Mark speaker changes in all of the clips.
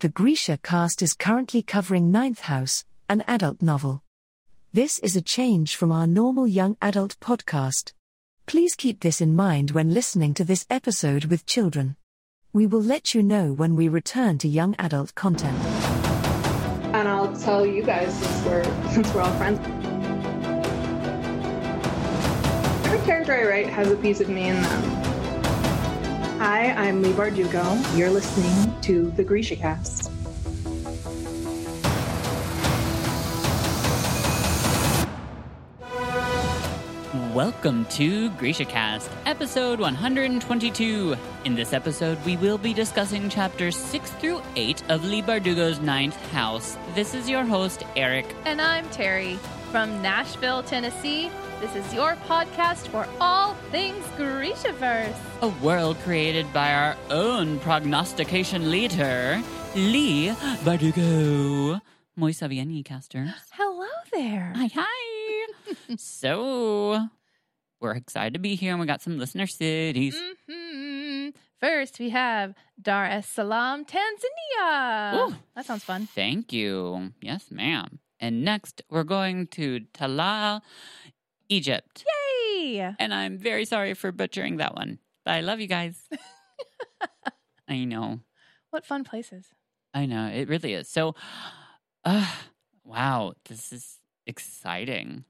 Speaker 1: The Grisha cast is currently covering Ninth House, an adult novel. This is a change from our normal young adult podcast. Please keep this in mind when listening to this episode with children. We will let you know when we return to young adult content.
Speaker 2: And I'll tell you guys since we're since we're all friends. Every character I write has a piece of me in them. Hi, I'm Leigh Bardugo. You're listening to the Grisha Cast.
Speaker 3: Welcome to GrishaCast, episode 122. In this episode, we will be discussing chapters 6 through 8 of Leigh Bardugo's Ninth House. This is your host, Eric.
Speaker 4: And I'm Terry from Nashville, Tennessee. This is your podcast for all things Grishaverse.
Speaker 3: A world created by our own prognostication leader, Leigh Bardugo. Moi savieni, casters.
Speaker 4: Hello there.
Speaker 3: Hi, hi. so, we're excited to be here and we got some listener cities.
Speaker 4: hmm First, we have Dar es Salaam, Tanzania.
Speaker 3: Ooh.
Speaker 4: That sounds fun.
Speaker 3: Thank you. Yes, ma'am. And next, we're going to Talal, Egypt.
Speaker 4: Yay!
Speaker 3: And I'm very sorry for butchering that one. But I love you guys. I know.
Speaker 4: What fun places.
Speaker 3: I know. It really is. So, uh, wow, this is exciting.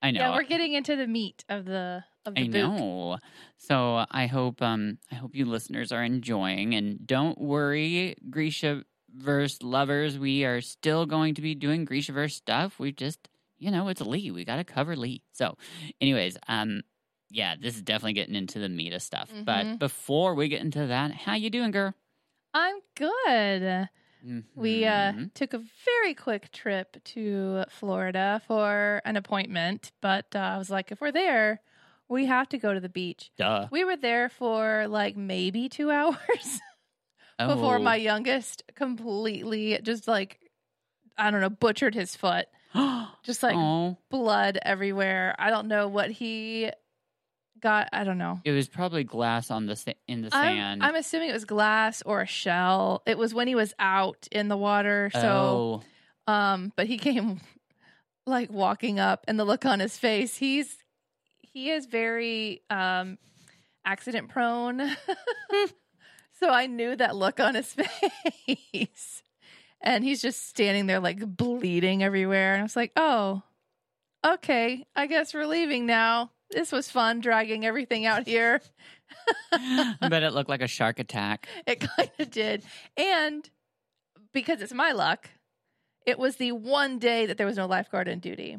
Speaker 3: I know.
Speaker 4: Yeah, we're getting into the meat of the of the
Speaker 3: I
Speaker 4: book.
Speaker 3: know. So I hope um I hope you listeners are enjoying and don't worry, Grisha verse lovers, we are still going to be doing Grishaverse stuff. We just you know, it's Leigh. We gotta cover Leigh. So anyways, um yeah, this is definitely getting into the meta stuff. But
Speaker 4: Mhm.
Speaker 3: before we get into that, how you doing, girl?
Speaker 4: I'm good. We uh,
Speaker 3: Mhm.
Speaker 4: took a very quick trip to Florida for an appointment, but uh, I was like, if we're there, we have to go to the beach.
Speaker 3: Duh.
Speaker 4: We were there for like maybe two hours before
Speaker 3: Oh.
Speaker 4: my youngest completely just like, I don't know, butchered his foot. Just like
Speaker 3: oh,
Speaker 4: blood everywhere. I don't know what he got. I don't know.
Speaker 3: it was probably glass on the sa- in the
Speaker 4: I'm,
Speaker 3: sand.
Speaker 4: I'm assuming it was glass or a shell. It was when he was out in the water. So,
Speaker 3: oh.
Speaker 4: um, but he came like walking up and the look on his face, he's, he is very, um, accident prone. so I knew that look on his face. And he's just standing there like bleeding everywhere. And I was like, oh, okay. I guess we're leaving now. This was fun dragging everything out here.
Speaker 3: I bet it looked like a shark attack.
Speaker 4: It kind of did. And because it's my luck, it was the one day that there was no lifeguard on duty.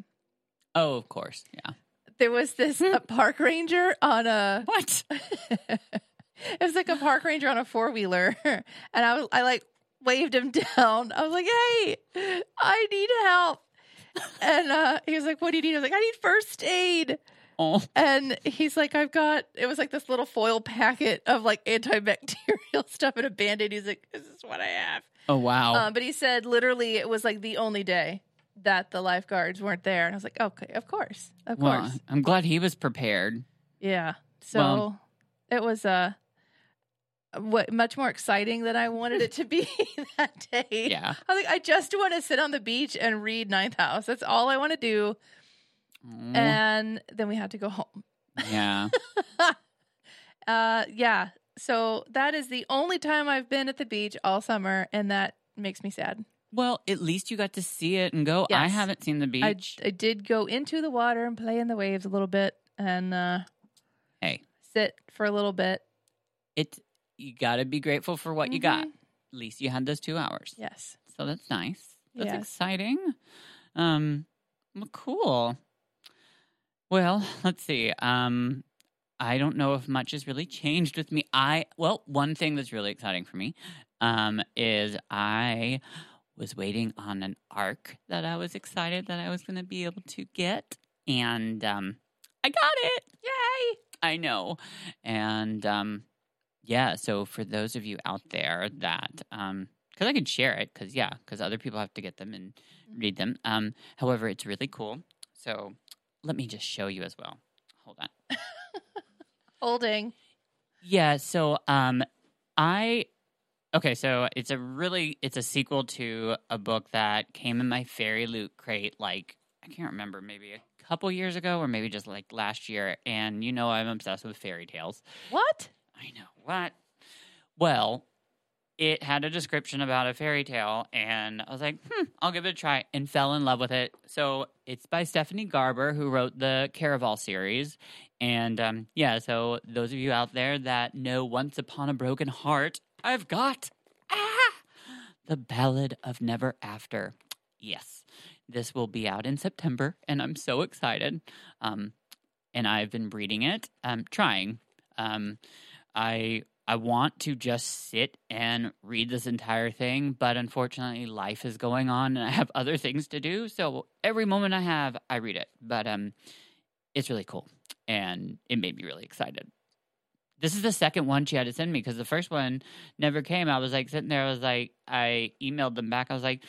Speaker 3: Oh, of course. Yeah.
Speaker 4: There was this a park ranger on a
Speaker 3: What?
Speaker 4: it was like a park ranger on a four wheeler, and I was I like waved him down. I was like, "Hey, I need help," and uh, he was like, "What do you need?" I was like, "I need first aid."
Speaker 3: Oh,
Speaker 4: And he's like, I've got, it was like this little foil packet of like antibacterial stuff and a band aid. He's like, this is what I have.
Speaker 3: oh wow.
Speaker 4: Um, but he said literally it was like the only day that the lifeguards weren't there. And I was like, okay, of course. Of
Speaker 3: well,
Speaker 4: course.
Speaker 3: I'm glad he was prepared.
Speaker 4: Yeah. So
Speaker 3: Well-
Speaker 4: it was uh, what much more exciting than I wanted it to be that day.
Speaker 3: Yeah.
Speaker 4: I was like, I just want to sit on the beach and read Ninth House. That's all I want to do.
Speaker 3: Oh,
Speaker 4: And then we had to go home.
Speaker 3: yeah.
Speaker 4: Uh, yeah. So that is the only time I've been at the beach all summer, and that makes me sad.
Speaker 3: Well, at least you got to see it and go. I haven't seen the
Speaker 4: I,
Speaker 3: beach.
Speaker 4: I did go into the water and play in the waves a little bit and uh,
Speaker 3: hey,
Speaker 4: sit for a little bit.
Speaker 3: it. You got to be grateful for what you got.
Speaker 4: Mhm.
Speaker 3: At least you had those two hours.
Speaker 4: Yes.
Speaker 3: So that's nice. That's
Speaker 4: Yes.
Speaker 3: exciting. Um, well, cool. Well, let's see. Um, I don't know if much has really changed with me. I well, one thing that's really exciting for me, um, is I was waiting on an arc that I was excited that I was going to be able to get, and um, I got it.
Speaker 4: Yay!
Speaker 3: I know. And um yeah, so for those of you out there that um cuz I could share it cuz yeah, cuz other people have to get them and read them. Um however, it's really cool. So let me just show you as well. Hold on.
Speaker 4: Holding.
Speaker 3: Yeah, so um I Okay, so it's a really it's a sequel to a book that came in my FairyLoot crate like I can't remember maybe a couple years ago or maybe just like last year and you know I'm obsessed with fairy tales.
Speaker 4: What?
Speaker 3: I know. What? Well, it had a description about a fairy tale, and I was like, hmm, I'll give it a try, and fell in love with it. So it's by Stephanie Garber, who wrote the Caraval series. And um, yeah, so those of you out there that know Once Upon a Broken Heart, I've got ah, The Ballad of Never After. Yes, this will be out in September, and I'm so excited. Um, and I've been reading it, um, trying. Um, I I want to just sit and read this entire thing, but unfortunately, life is going on and I have other things to do. So every moment I have, I read it. But um, it's really cool, and it made me really excited. This is the second one she had to send me because the first one never came. I was like sitting there. I was like, I emailed them back. I was like,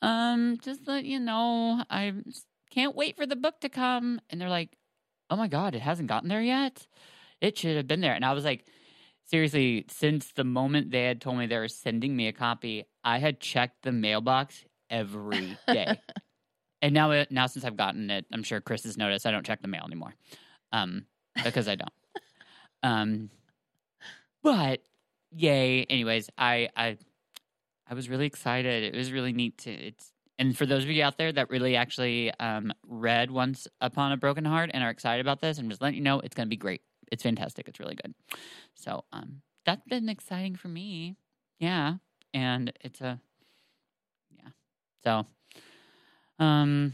Speaker 3: um, just let you know, I can't wait for the book to come. And they're like, oh my god, it hasn't gotten there yet. It should have been there. And I was like seriously, since the moment they had told me they were sending me a copy, I had checked the mailbox every day. and now, it- now since I've gotten it, I'm sure Chris has noticed I don't check the mail anymore, um, because I don't. um, but yay! Anyways, I I I was really excited. It was really neat to it's. And for those of you out there that really actually um, read Once Upon a Broken Heart and are excited about this, I'm just letting you know it's going to be great. It's fantastic. It's really good. So um, that's been exciting for me. Yeah, and it's a yeah. So um,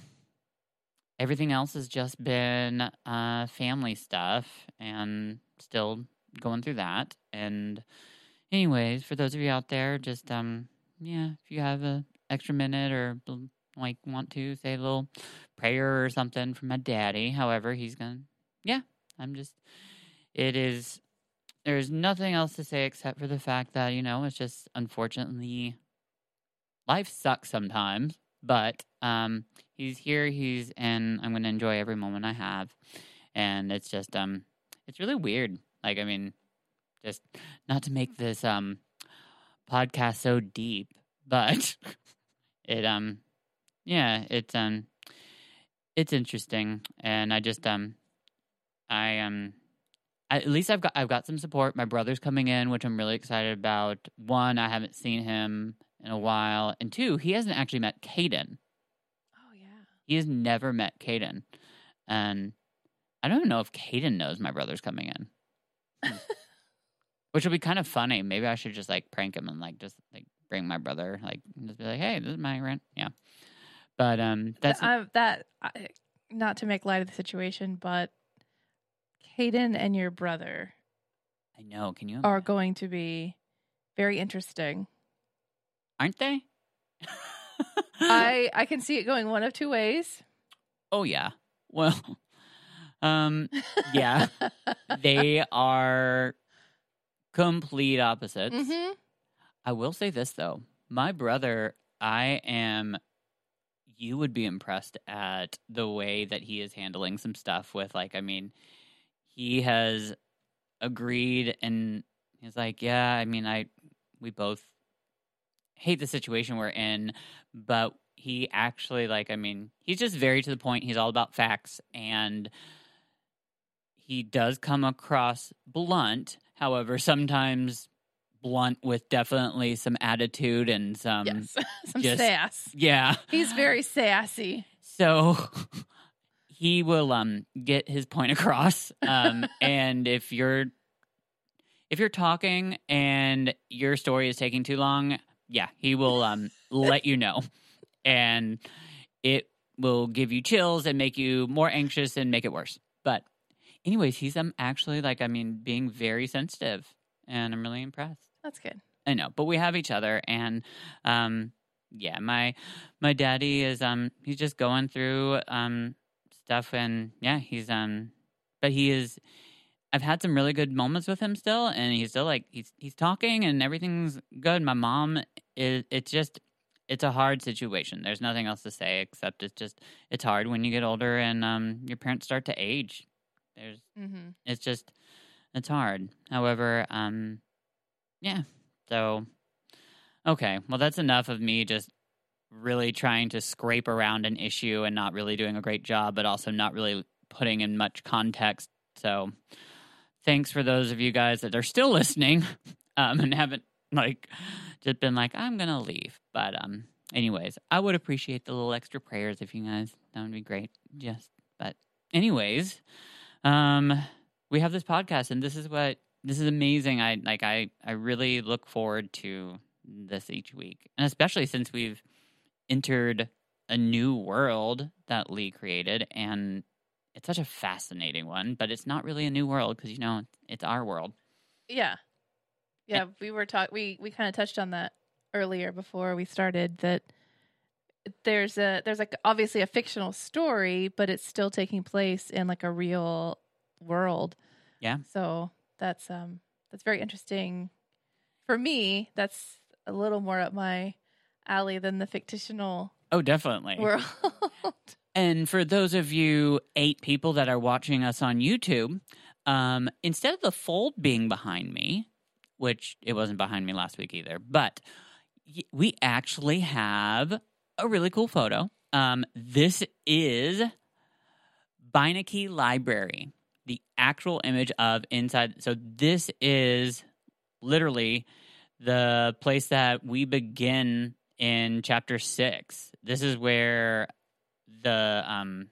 Speaker 3: everything else has just been uh, family stuff, and still going through that. And anyways, for those of you out there, just um, yeah, if you have a extra minute or like want to say a little prayer or something for my daddy, however he's gonna, yeah, I'm just it is there's nothing else to say except for the fact that you know it's just unfortunately life sucks sometimes but um he's here he's and i'm to enjoy every moment i have. And it's just um it's really weird. Like i mean just not to make this um podcast so deep but it um yeah it's um it's interesting. And i just um i um at least I've got I've got some support. My brother's coming in, which I'm really excited about. One, I haven't seen him in a while, and two, he hasn't actually met Caden.
Speaker 4: Oh yeah.
Speaker 3: He has never met Caden, and I don't even know if Caden knows my brother's coming in, which will be kind of funny. Maybe I should just like prank him and like just like bring my brother, like just be like, "Hey, this is my rent." Yeah, but um, that's
Speaker 4: Th- I- that. I, not to make light of the situation, but Caden and your brother
Speaker 3: I know. Can you?
Speaker 4: are going to be very interesting.
Speaker 3: aren't they?
Speaker 4: I I can see it going one of two ways.
Speaker 3: Oh yeah. Well, um, yeah, they are complete opposites.
Speaker 4: hmm
Speaker 3: I will say this though, my brother, I am. You would be impressed at the way that he is handling some stuff with, like, I mean, he has agreed and he's like, yeah, I mean, I, we both hate the situation we're in, but he actually, like, I mean, he's just very to the point. He's all about facts and he does come across blunt. However, sometimes blunt with definitely some attitude and some
Speaker 4: yes, some
Speaker 3: just-
Speaker 4: sass.
Speaker 3: yeah.
Speaker 4: He's very sassy.
Speaker 3: So he will um get his point across. Um and if you're if you're talking and your story is taking too long, yeah, he will um let you know. And it will give you chills and make you more anxious and make it worse. But anyways, he's um actually like I mean being very sensitive and I'm really impressed.
Speaker 4: That's good.
Speaker 3: I know, but we have each other, and um, yeah, my my daddy is um he's just going through um stuff, and yeah, he's um, but he is. I've had some really good moments with him still, and he's still like he's he's talking, and everything's good. My mom is. It's just it's a hard situation. There's nothing else to say except it's just it's hard when you get older and um your parents start to age. There's
Speaker 4: mm-hmm.
Speaker 3: it's just it's hard. However, um yeah. So Okay, well, that's enough of me just really trying to scrape around an issue and not really doing a great job, but also not really putting in much context. So, thanks for those of you guys that are still listening um, and haven't like just been like, I'm gonna leave. But um, anyways, I would appreciate the little extra prayers if you guys. That would be great. Just, but anyways, um, we have this podcast, and this is what this is amazing. I like. I I really look forward to this each week, and especially since we've entered a new world that Leigh created, and it's such a fascinating one. But it's not really a new world because you know it's our world.
Speaker 4: Yeah. Yeah, we were talk we we kind of touched on that earlier before we started that there's a there's like obviously a fictional story, but it's still taking place in like a real world.
Speaker 3: Yeah.
Speaker 4: So that's um that's very interesting. For me, that's a little more up my alley than the fictional
Speaker 3: Oh, definitely.
Speaker 4: world.
Speaker 3: And for those of you eight people that are watching us on YouTube, um, instead of the fold being behind me, which it wasn't behind me last week either, but we actually have a really cool photo. Um, this is Beinecke Library, the actual image of inside. So this is literally the place that we begin in chapter six. This is where the um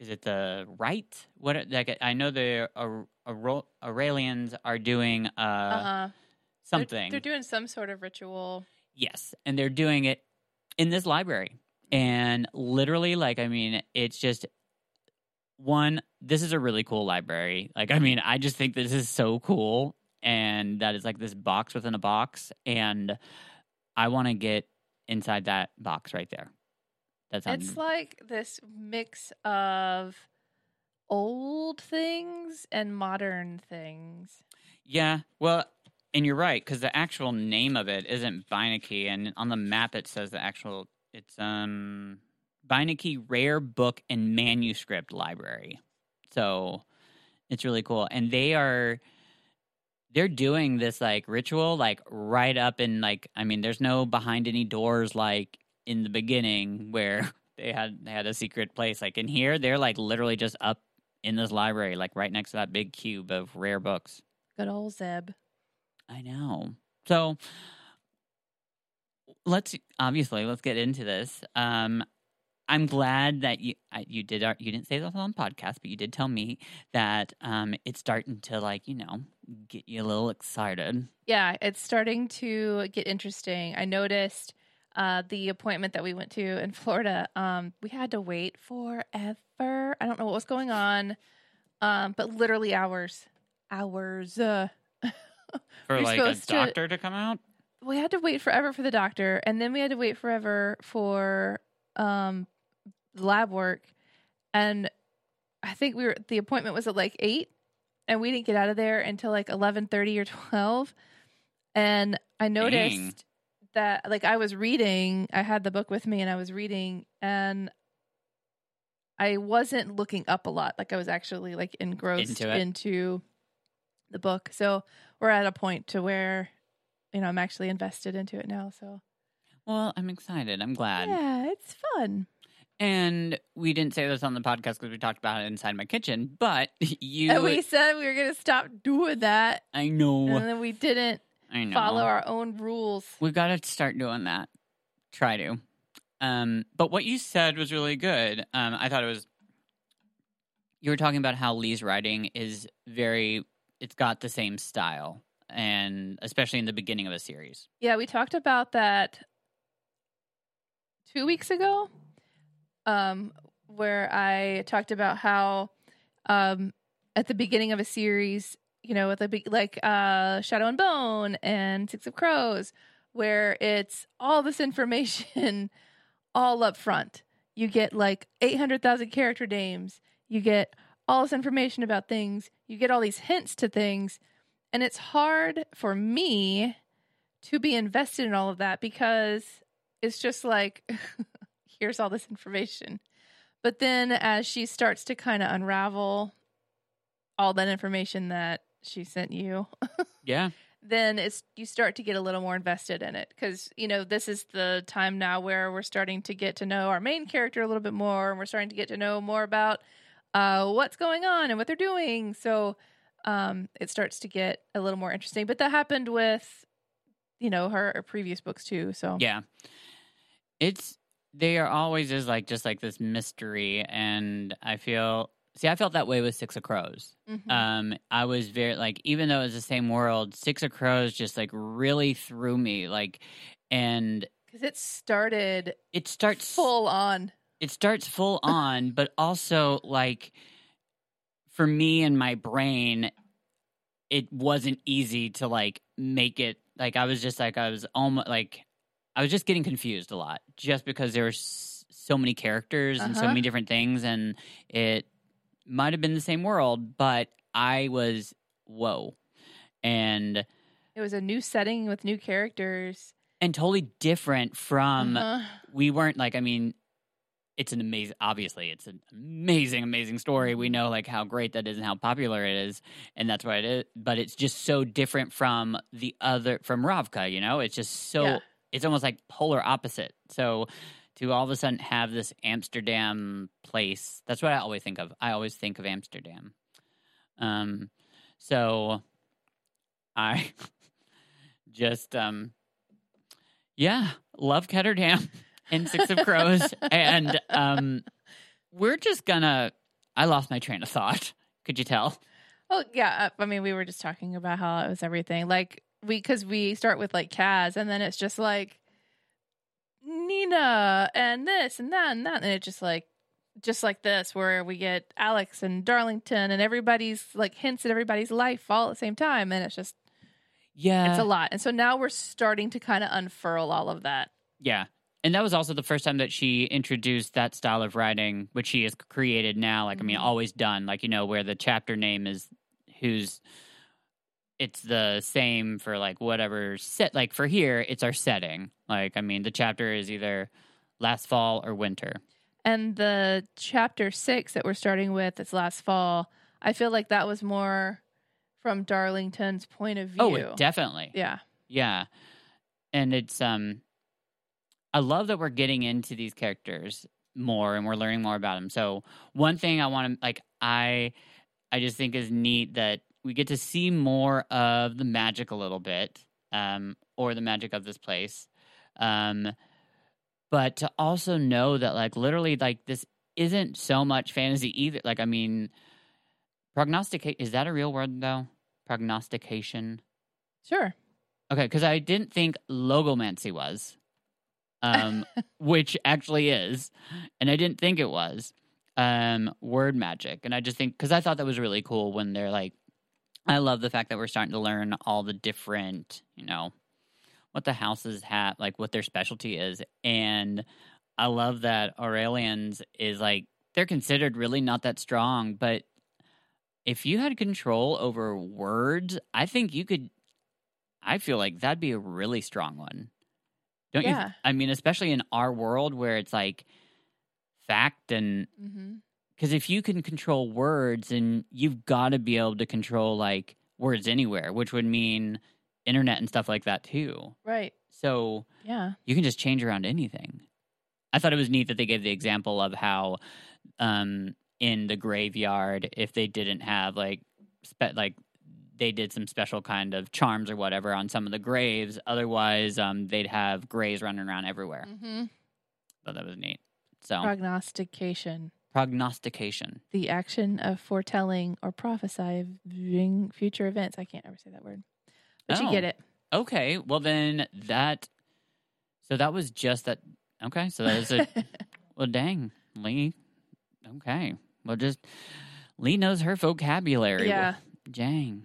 Speaker 3: is it the right what like I know the Ar- Ar- Aurelians are doing uh
Speaker 4: uh-huh. They're-
Speaker 3: something
Speaker 4: They're, doing some sort of ritual.
Speaker 3: yes and they're doing it in this library and literally like I mean it's just one this is a really cool library like I mean I just think this is so cool and that is like this box within a box and I want to get inside that box right there that's
Speaker 4: It's like this mix of old things and modern things.
Speaker 3: Yeah, well, and you're right because the actual name of it isn't Beinecke, and on the map it says the actual it's um Beinecke Rare Book and Manuscript Library. So it's really cool, and they are they're doing this like ritual like right up in like I mean, there's no behind any doors like in the beginning where they had they had a secret place. Like in here, they're like literally just up in this library, like right next to that big cube of rare books.
Speaker 4: Good old Zeb.
Speaker 3: I know. So let's obviously let's get into this. Um, I'm glad that you I- you did you didn't say this on podcast, but you did tell me that um, it's starting to like you know get you a little excited.
Speaker 4: Yeah, it's starting to get interesting. I noticed uh, the appointment that we went to in Florida. Um, we had to wait forever. I don't know what was going on, um, but literally hours, hours. Uh,
Speaker 3: For like a
Speaker 4: supposed to-
Speaker 3: doctor to come out.
Speaker 4: we had to wait forever for the doctor, and then we had to wait forever for um, lab work. And I think we were the appointment was at like eight, and we didn't get out of there until like eleven thirty or twelve. And I noticed
Speaker 3: Dang.
Speaker 4: that like I was reading, I had the book with me, and I was reading, and I wasn't looking up a lot. Like I was actually like engrossed
Speaker 3: Into
Speaker 4: into the book. So we're at a point to where you know I'm actually invested into it now. So
Speaker 3: Well, I'm excited. I'm glad.
Speaker 4: yeah, it's fun.
Speaker 3: And we didn't say this on the podcast because we talked about it inside my kitchen, but you.
Speaker 4: And we said we were going to stop doing that,
Speaker 3: I know.
Speaker 4: and then we didn't
Speaker 3: I know.
Speaker 4: follow our own rules.
Speaker 3: We've got to start doing that. Try to. Um, but what you said was really good. Um, I thought it was. You were talking about how Leigh's writing is very. It's got the same style, and especially in the beginning of a series.
Speaker 4: Yeah, we talked about that two weeks ago, um, where I talked about how um, at the beginning of a series, you know, with the be- like uh, Shadow and Bone and Six of Crows, where it's all this information all up front. You get like 800,000 character names. You get all this information about things. You get all these hints to things. And it's hard for me to be invested in all of that because it's just like, here's all this information. But then as she starts to kind of unravel all that information that she sent you,
Speaker 3: Yeah,
Speaker 4: then it's you start to get a little more invested in it. Because you know this is the time now where we're starting to get to know our main character a little bit more and we're starting to get to know more about uh, what's going on and what they're doing. So um, it starts to get a little more interesting. But that happened with you know her, her previous books too so.
Speaker 3: Yeah. It's they are always is like just like this mystery and I feel see I felt that way with Six of Crows.
Speaker 4: Mhm.
Speaker 3: Um I was very like even though it was the same world, Six of Crows just like really threw me like and
Speaker 4: because it started
Speaker 3: it starts
Speaker 4: full on
Speaker 3: it starts full on, but also like for me and my brain, it wasn't easy to like make it like I was just like I was almost like I was just getting confused a lot just because there were s- so many characters and so
Speaker 4: Uh-huh.
Speaker 3: many different things and it might have been the same world, but I was whoa. And
Speaker 4: it was a new setting with new characters
Speaker 3: and totally different from
Speaker 4: Uh-huh.
Speaker 3: we weren't like i mean it's an amazing obviously it's an amazing amazing story we know like how great that is and how popular it is and that's why it is but it's just so different from the other from ravka you know it's just so
Speaker 4: Yeah.
Speaker 3: It's almost like polar opposite. So to all of a sudden have this amsterdam place that's what i always think of. I always think of amsterdam. Um so i just um yeah love ketterdam and six of crows. And um we're just gonna i lost my train of thought. Could you tell?
Speaker 4: Oh yeah, I mean we were just talking about how it was everything. Like we because we start with like Kaz, and then it's just like Nina and this and that and that, and it's just like just like this where we get Alex and Darlington and everybody's like hints at everybody's life all at the same time, and it's just
Speaker 3: yeah
Speaker 4: it's a lot. And so now we're starting to kind of unfurl all of that.
Speaker 3: yeah and that was also the first time that she introduced that style of writing which she has created now like i mean
Speaker 4: Mhm.
Speaker 3: always done like you know where the chapter name is who's it's the same for like whatever set like for here it's our setting like i mean the chapter is either last fall or winter
Speaker 4: And the chapter six that we're starting with, it's last fall. I feel like that was more from Darlington's point of view.
Speaker 3: oh definitely
Speaker 4: yeah.
Speaker 3: Yeah. And it's um I love that we're getting into these characters more and we're learning more about them. So one thing I want to like I I just think is neat that we get to see more of the magic a little bit um or the magic of this place. Um but to also know that like literally like this isn't so much fantasy either. Like I mean prognosticate is that a real word though? Prognostication.
Speaker 4: Sure.
Speaker 3: Okay, because I didn't think logomancy was, um, which actually is, and I didn't think it was um, word magic, and I just think because I thought that was really cool when they're like, I love the fact that we're starting to learn all the different, you know, what the houses have, like what their specialty is, and I love that Aurelians is like they're considered really not that strong, but if you had control over words, I think you could I feel like that'd be a really strong one. Don't
Speaker 4: Yeah.
Speaker 3: you? I mean, especially in our world where it's like fact and
Speaker 4: Mm-hmm.
Speaker 3: Because if you can control words, and you've got to be able to control like words anywhere, which would mean internet and stuff like that too.
Speaker 4: Right.
Speaker 3: So
Speaker 4: Yeah.
Speaker 3: you can just change around anything. I thought it was neat that they gave the example of how um, in the graveyard, if they didn't have like spe- like they did some special kind of charms or whatever on some of the graves, otherwise um, they'd have grays running around everywhere.
Speaker 4: Mm-hmm.
Speaker 3: Thought that was neat. So
Speaker 4: Prognostication,
Speaker 3: prognostication.
Speaker 4: the action of foretelling or prophesying future events. I can't ever say that word, but you
Speaker 3: Oh.
Speaker 4: get it.
Speaker 3: Okay, well then that. So that was just that. Okay, so that was a Well, dang, Leigh. Okay. Well, just Leigh knows her vocabulary.
Speaker 4: yeah.
Speaker 3: Dang.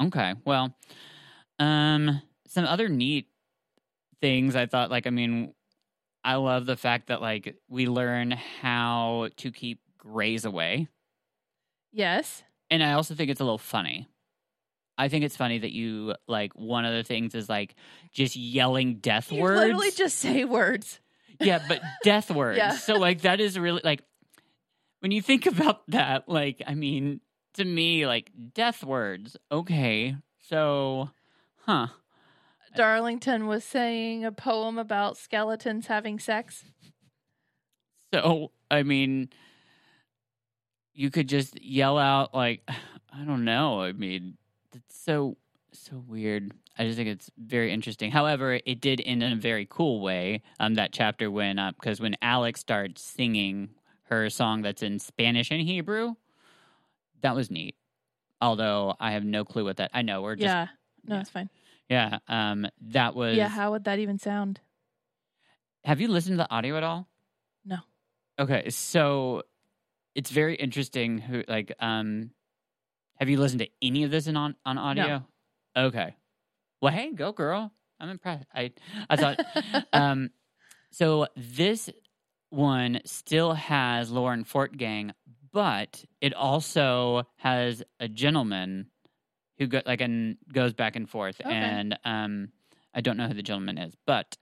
Speaker 3: Okay. Well, um, some other neat things I thought, like, I mean, I love the fact that, like, we learn how to keep grays away.
Speaker 4: Yes.
Speaker 3: And I also think it's a little funny. I think it's funny that you, like, one of the things is, like, just yelling death
Speaker 4: You
Speaker 3: words.
Speaker 4: literally just say words.
Speaker 3: Yeah, but death words.
Speaker 4: Yeah.
Speaker 3: So like that is really like when you think about that, like I mean, to me, like death words. Okay, so, Huh.
Speaker 4: Darlington was saying a poem about skeletons having sex.
Speaker 3: So, I mean, you could just yell out, like, I don't know. I mean, it's so, so weird. I just think it's very interesting. However, it did end in a very cool way. Um, that chapter when, because when Alex starts singing her song that's in Spanish and Hebrew, that was neat. Although I have no clue what that. I know we're just
Speaker 4: yeah. No,
Speaker 3: yeah.
Speaker 4: it's fine.
Speaker 3: Yeah. Um, that was.
Speaker 4: Yeah, how would that even sound?
Speaker 3: Have you listened to the audio at all?
Speaker 4: No.
Speaker 3: Okay, so it's very interesting. Who like um, have you listened to any of this in on on audio? Okay. Well, hey, go girl. I'm impressed. I I thought um, so this one still has Lauren Fortgang, but it also has a gentleman who go, like and goes back and forth,
Speaker 4: Okay.
Speaker 3: and um, I don't know who the gentleman is, but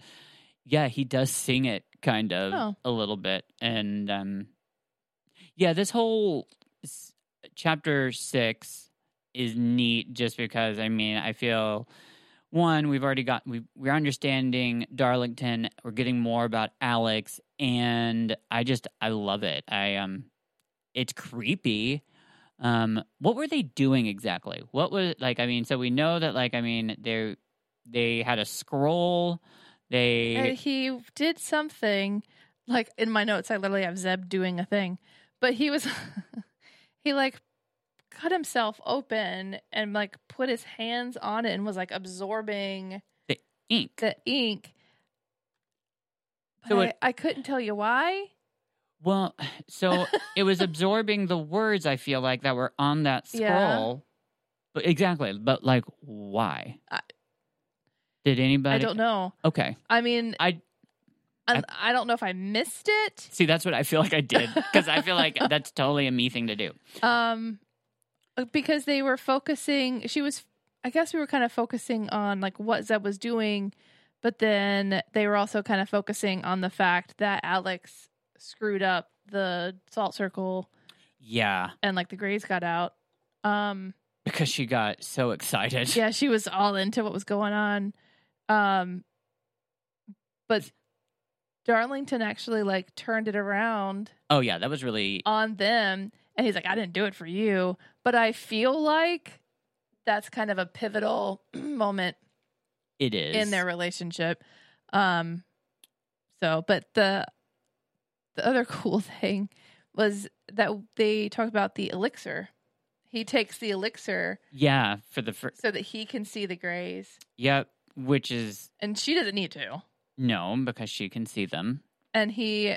Speaker 3: yeah, he does sing it kind of
Speaker 4: Oh.
Speaker 3: a little bit, and um, yeah, this whole s- chapter six is neat just because I mean I feel one we've already got we we're understanding Darlington we're getting more about Alex and I just I love it I um it's creepy um what were they doing exactly what was like I mean so we know that like I mean they they had a scroll they
Speaker 4: And he did something like in my notes. I literally have Zeb doing a thing, but he was he like cut himself open and like put his hands on it and was like absorbing the
Speaker 3: ink
Speaker 4: the ink. But
Speaker 3: So
Speaker 4: I, I couldn't tell you why.
Speaker 3: Well, so it was absorbing the words I feel like that were on that
Speaker 4: Yeah.
Speaker 3: scroll. But exactly, but like why?
Speaker 4: I-
Speaker 3: Did anybody
Speaker 4: I don't know.
Speaker 3: Okay.
Speaker 4: I mean,
Speaker 3: I
Speaker 4: I, I don't know if I missed it.
Speaker 3: see that's what I feel like I did because I feel like that's totally a me thing to do.
Speaker 4: Um, because they were focusing. She was. I guess we were kind of focusing on like what Zeb was doing, but then they were also kind of focusing on the fact that Alex screwed up the salt circle
Speaker 3: Yeah,
Speaker 4: and like the Greys got out. Um,
Speaker 3: because she got so excited.
Speaker 4: yeah, she was all into what was going on. Um, but Darlington actually like turned it around
Speaker 3: Oh yeah, that was really
Speaker 4: on them and he's like i didn't do it for you but i feel like that's kind of a pivotal moment
Speaker 3: it is
Speaker 4: in their relationship um so but the the other cool thing was that they talked about the elixir he takes the elixir
Speaker 3: Yeah, for the first.
Speaker 4: so that he can see the grays
Speaker 3: Yep, which is
Speaker 4: and she doesn't need to
Speaker 3: no because she can see them.
Speaker 4: and he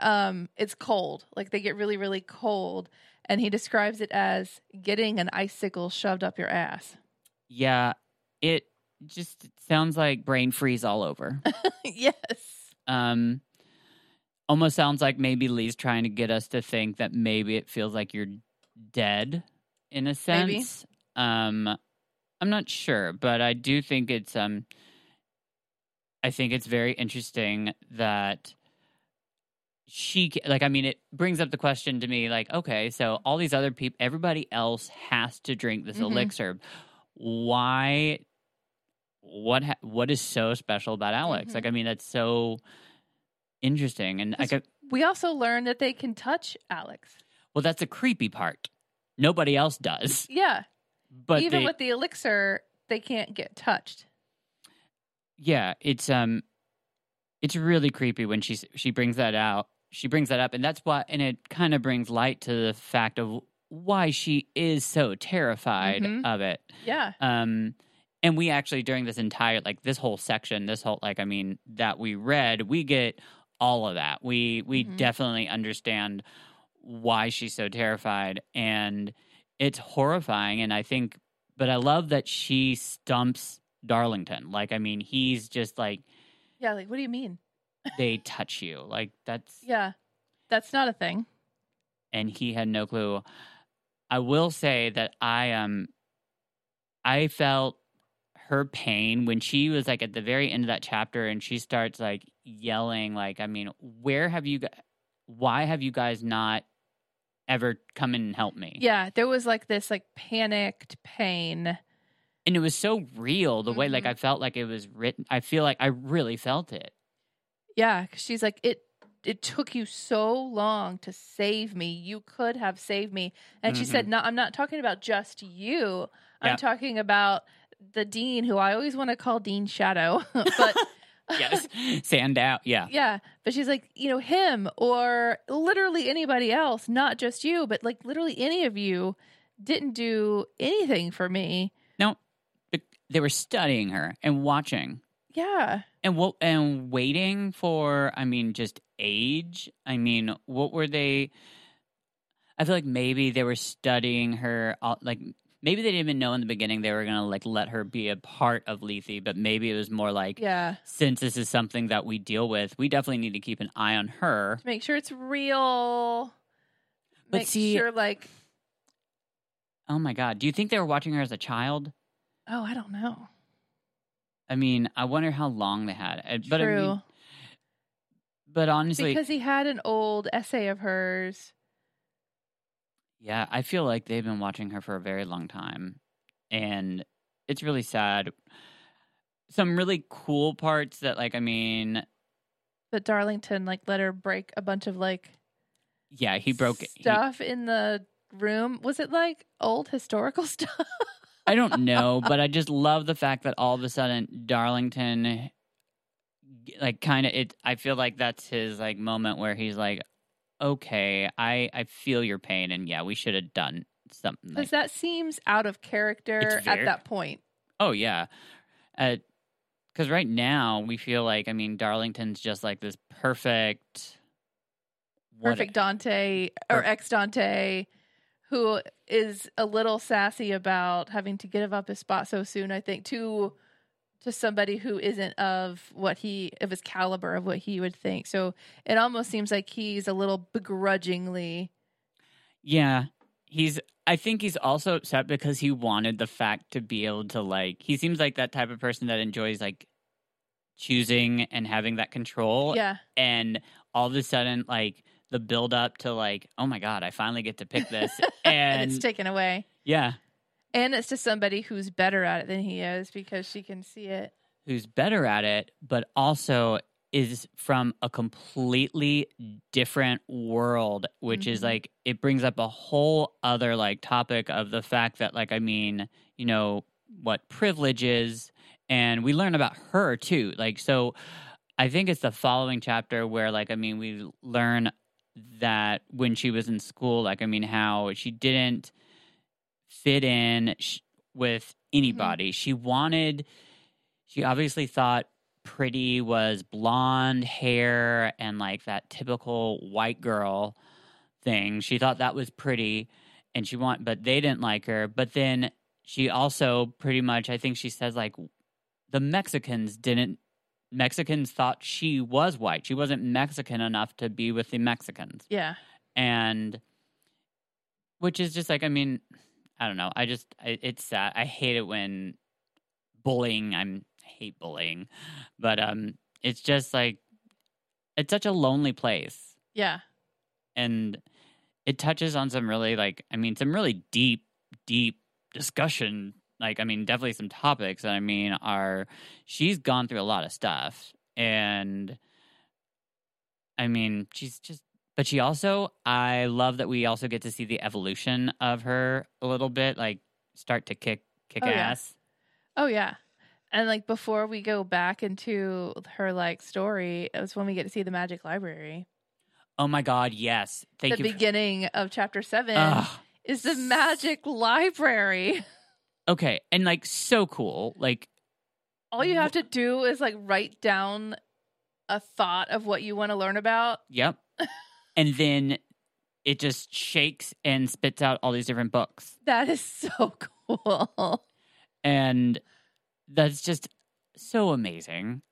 Speaker 4: um it's cold like they get really really cold and he describes it as getting an icicle shoved up your ass
Speaker 3: Yeah, it just sounds like brain freeze all over.
Speaker 4: yes
Speaker 3: um almost sounds like maybe Leigh's trying to get us to think that maybe it feels like you're dead in a
Speaker 4: Maybe.
Speaker 3: sense. Um I'm not sure, but I do think it's um I think it's very interesting that she like I mean it brings up the question to me like okay, so all these other people everybody else has to drink this
Speaker 4: Mhm.
Speaker 3: elixir. Why what ha- what is so special about Alex?
Speaker 4: Mhm.
Speaker 3: Like I mean that's so interesting and I could,
Speaker 4: we also learned that they can touch alex
Speaker 3: well that's a creepy part. Nobody else does.
Speaker 4: yeah
Speaker 3: But
Speaker 4: even
Speaker 3: they-
Speaker 4: with the elixir they can't get touched
Speaker 3: yeah, it's um it's really creepy when she she brings that out. She brings that up and that's why and it kind of brings light to the fact of why she is so terrified
Speaker 4: Mhm.
Speaker 3: of it.
Speaker 4: yeah
Speaker 3: Um and we actually during this entire like this whole section, this whole like I mean that we read, we get all of that. We we
Speaker 4: Mhm.
Speaker 3: definitely understand why she's so terrified and it's horrifying and I think but I love that she stumps Darlington. Like I mean, he's just like
Speaker 4: yeah like what do you mean
Speaker 3: they touch you. Like that's
Speaker 4: yeah that's not a thing
Speaker 3: and he had no clue. I will say that I um I felt her pain when she was like at the very end of that chapter and she starts like yelling like I mean, where have you why have you guys not ever come in and help me?
Speaker 4: yeah there was like this like panicked pain
Speaker 3: and it was so real the way like
Speaker 4: Mhm.
Speaker 3: I felt like it was written. I feel like I really felt it.
Speaker 4: Yeah, 'cause she's like it. It took you so long to save me. You could have saved me. And she said, "No, I'm not talking about just you. I'm
Speaker 3: Yeah.
Speaker 4: talking about the dean, who I always want to call Dean Shadow, but."
Speaker 3: Yes, Sandow. Yeah,
Speaker 4: Yeah, but she's like, you know, him or literally anybody else, not just you, but like literally any of you didn't do anything for me.
Speaker 3: no, they were studying her and watching.
Speaker 4: Yeah.
Speaker 3: And what and waiting for I mean just age. I mean, what were they I feel like maybe they were studying her like maybe they didn't even know in the beginning they were going to like let her be a part of Lethe, but maybe it was more like
Speaker 4: Yeah.
Speaker 3: since this is something that we deal with, we definitely need to keep an eye on her.
Speaker 4: To make sure it's real.
Speaker 3: But
Speaker 4: make
Speaker 3: see-
Speaker 4: sure like
Speaker 3: Oh my god, do you think they were watching her as a child?
Speaker 4: oh, I don't know.
Speaker 3: I mean, I wonder how long they had. Uh, But I
Speaker 4: True.
Speaker 3: mean, but honestly,
Speaker 4: because he had an old essay of hers.
Speaker 3: Yeah, I feel like they've been watching her for a very long time. And it's really sad. Some really cool parts that, like, I mean,
Speaker 4: But Darlington like let her break a bunch of like
Speaker 3: yeah, he broke it. He-
Speaker 4: stuff in the room. Was it like old historical stuff?
Speaker 3: I don't know, but I just love the fact that all of a sudden Darlington, like, kind of, it, I feel like that's his, like, moment where he's like, okay, I, I feel your pain. And yeah, we should have done something.
Speaker 4: Because
Speaker 3: Like,
Speaker 4: that seems out of character
Speaker 3: It's
Speaker 4: at that point.
Speaker 3: Oh yeah, uh, because right now we feel like I mean Darlington's just like this perfect,
Speaker 4: Perfect Dante or ex Dante, who is a little sassy about having to give up his spot so soon. I think to to somebody who isn't of what he of his caliber of what he would think. So it almost seems like he's a little begrudgingly.
Speaker 3: Yeah, he's. I think he's also upset because he wanted the fact to be able to like. He seems like that type of person that enjoys like choosing and having that control.
Speaker 4: Yeah,
Speaker 3: And all of a sudden, like the build up to like, oh my god, I finally get to pick this,
Speaker 4: and,
Speaker 3: and
Speaker 4: it's taken away.
Speaker 3: yeah,
Speaker 4: And it's to somebody who's better at it than he is because she can see it.
Speaker 3: who's better at it, but also is from a completely different world, which is
Speaker 4: Mhm.
Speaker 3: like it brings up a whole other like topic of the fact that like I mean, you know, what privilege is and we learn about her too. Like so I think it's the following chapter where like I mean we learn that when she was in school like I mean how she didn't fit in sh- with mm-hmm. anybody. She wanted she obviously thought pretty was blonde hair and like that typical white girl thing. She thought that was pretty and she want but they didn't like her. But then she also pretty much I think she says like the Mexicans didn't Mexicans thought she was white. She wasn't Mexican enough to be with the Mexicans.
Speaker 4: Yeah.
Speaker 3: And which is just like I mean, I don't know. I just I, it's sad. I hate it when bullying. I'm I hate bullying, but um, it's just like it's such a lonely place,
Speaker 4: Yeah.
Speaker 3: and it touches on some really like I mean some really deep, deep discussion. Like I mean, definitely some topics that I mean are she's gone through a lot of stuff, and I mean she's just. But she also, I love that we also get to see the evolution of her a little bit, like start to kick kick
Speaker 4: Oh, yeah.
Speaker 3: ass.
Speaker 4: Oh yeah. And like before we go back into her like story, it was when we get to see the magic library.
Speaker 3: Oh my god, yes. Thank
Speaker 4: the
Speaker 3: you. for-
Speaker 4: beginning of chapter seven
Speaker 3: Ugh.
Speaker 4: is the magic library.
Speaker 3: okay, and like so cool. Like
Speaker 4: All you have to do is like write down a thought of what you want to learn about.
Speaker 3: Yep. and then it just shakes and spits out all these different books.
Speaker 4: That is so cool.
Speaker 3: And that's just so amazing.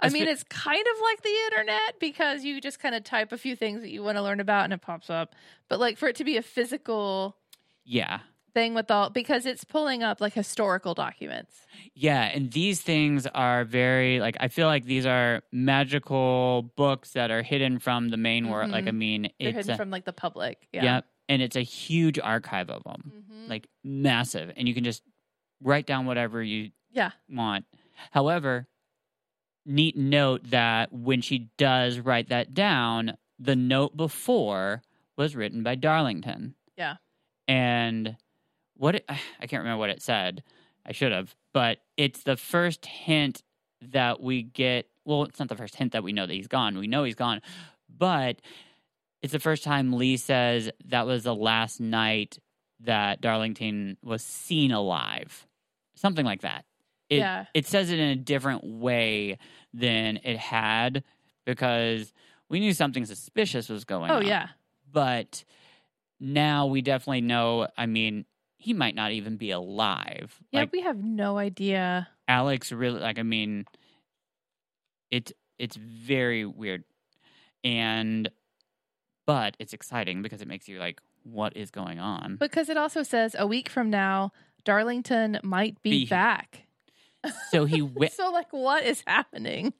Speaker 4: I mean, it's kind of like the internet because you just kind of type a few things that you want to learn about and it pops up. But like for it to be a physical
Speaker 3: Yeah.
Speaker 4: Thing with all, because it's pulling up like historical documents.
Speaker 3: Yeah. And these things are very, like, I feel like these are magical books that are hidden from the main world. Like, I
Speaker 4: Mhm.
Speaker 3: mean,
Speaker 4: They're
Speaker 3: it's.
Speaker 4: hidden
Speaker 3: A,
Speaker 4: from like the public.
Speaker 3: yeah.
Speaker 4: Yeah.
Speaker 3: And it's a huge archive of them,
Speaker 4: Mhm.
Speaker 3: like massive. And you can just write down whatever you
Speaker 4: Yeah.
Speaker 3: want. However, neat note that when she does write that down, the note before was written by Darlington.
Speaker 4: Yeah.
Speaker 3: And what it, I can't remember what it said. I should have, but it's the first hint that we get. Well, it's not the first hint that we know that he's gone. We know he's gone, but it's the first time Leigh says that was the last night that Darlington was seen alive. Something like that. It,
Speaker 4: Yeah.
Speaker 3: it says it in a different way than it had because we knew something suspicious was going
Speaker 4: Oh
Speaker 3: on.
Speaker 4: Oh, yeah.
Speaker 3: But now we definitely know, I mean, he might not even be alive.
Speaker 4: Yeah,
Speaker 3: like
Speaker 4: we have no idea.
Speaker 3: Alex really like I mean it's it's very weird. And but it's exciting because it makes you like what is going on?
Speaker 4: Because it also says a week from now, Darlington might be,
Speaker 3: Be-
Speaker 4: back.
Speaker 3: so he went
Speaker 4: So like what is happening?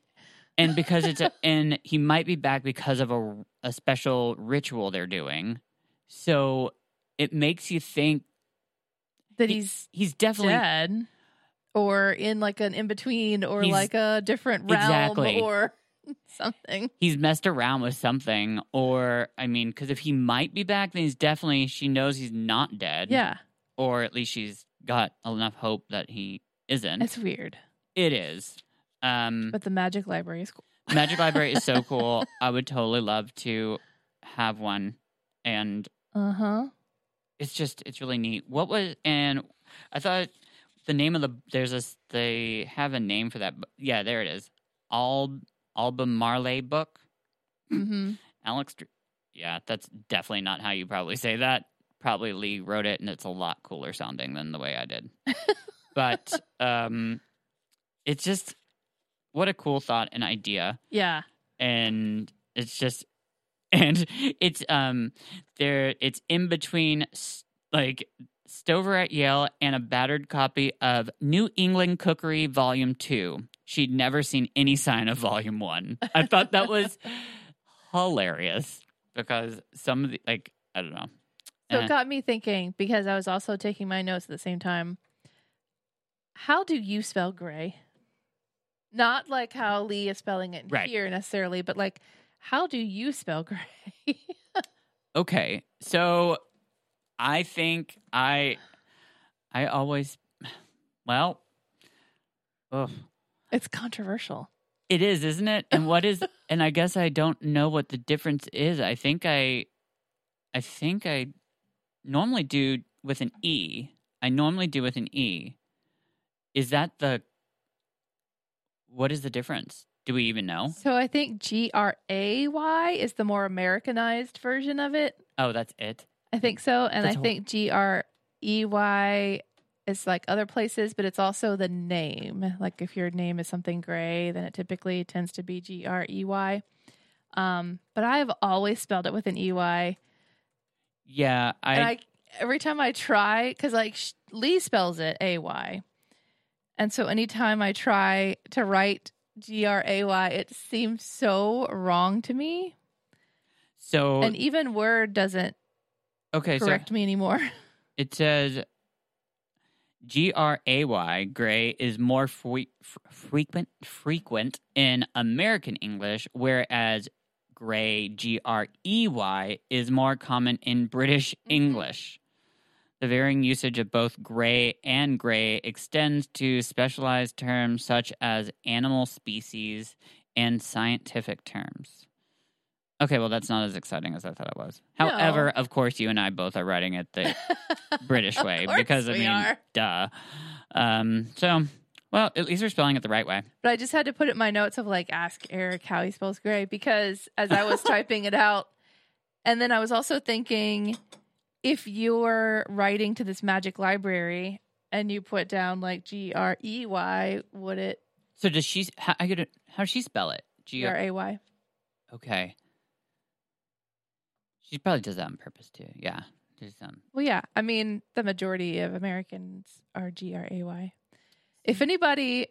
Speaker 3: and because it's a and he might be back because of a a special ritual they're doing. So it makes you think
Speaker 4: That
Speaker 3: he-
Speaker 4: he's
Speaker 3: he's definitely
Speaker 4: dead or in like an in between or like a different realm
Speaker 3: Exactly.
Speaker 4: or something.
Speaker 3: he's messed around with something or i mean because if he might be back then he's definitely she knows he's not dead
Speaker 4: Yeah.
Speaker 3: or at least she's got enough hope that he isn't
Speaker 4: It's weird.
Speaker 3: it is um
Speaker 4: But the magic library is cool.
Speaker 3: magic library is so cool i would totally love to have one and
Speaker 4: Uh-huh.
Speaker 3: It's just it's really neat what was and i thought the name of the there's this they have a name for that yeah there it is Al alba marley book
Speaker 4: Mm-hmm.
Speaker 3: Alex, yeah, that's definitely not how you probably say that. Probably Leigh wrote it, and it's a lot cooler sounding than the way I did. but um, it's just what a cool thought and idea,
Speaker 4: Yeah.
Speaker 3: and it's just and it's um there it's in between like Stover at Yale and a battered copy of New England Cookery Volume Two. She'd never seen any sign of Volume One. I thought that was hilarious because some of the like I don't know.
Speaker 4: So
Speaker 3: Eh.
Speaker 4: it got me thinking because I was also taking my notes at the same time. How do you spell gray? Not like how Leigh is spelling it
Speaker 3: Right.
Speaker 4: here necessarily, but like how do you spell gray?
Speaker 3: Okay, so I think I I always well, ugh.
Speaker 4: it's controversial.
Speaker 3: It is, isn't it? And what is and I guess I don't know what the difference is. I think I I think I normally do with an E. I normally do with an E. Is that the what is the difference? Do we even know?
Speaker 4: So I think G R A Y is the more Americanized version of it.
Speaker 3: Oh, that's it.
Speaker 4: I think so. And
Speaker 3: That's
Speaker 4: I think G R E Y is like other places, but it's also the name. Like if your name is something gray, then it typically tends to be G R E Y. Um, but I have always spelled it with an E Y.
Speaker 3: Yeah, I,
Speaker 4: and I every time I try, because like Leigh spells it A Y, and so anytime I try to write G R A Y, it seems so wrong to me.
Speaker 3: so
Speaker 4: And even Word doesn't
Speaker 3: okay, so
Speaker 4: correct me anymore.
Speaker 3: It says G R A Y gray is more fre- f- frequent frequent in American English, whereas gray G R E Y is more common in British mm-hmm. English. The varying usage of both gray and gray extends to specialized terms such as animal species and scientific terms. Okay, well, that's not as exciting as I thought it was.
Speaker 4: No.
Speaker 3: However, of course, you and I both are writing it the British way because I mean,
Speaker 4: are.
Speaker 3: duh. Um, so, well, at least we're spelling it the right way.
Speaker 4: But I just had to put it in my notes of like ask Eric how he spells gray because as I was typing it out, and then I was also thinking if you're writing to this magic library and you put down like G R E Y, would it
Speaker 3: So, does she? How, I could, how does she spell it? G
Speaker 4: R A Y.
Speaker 3: Okay. She probably does that on purpose too. Yeah. There's um.
Speaker 4: Well, yeah. I mean, the majority of Americans are G R A Y. If anybody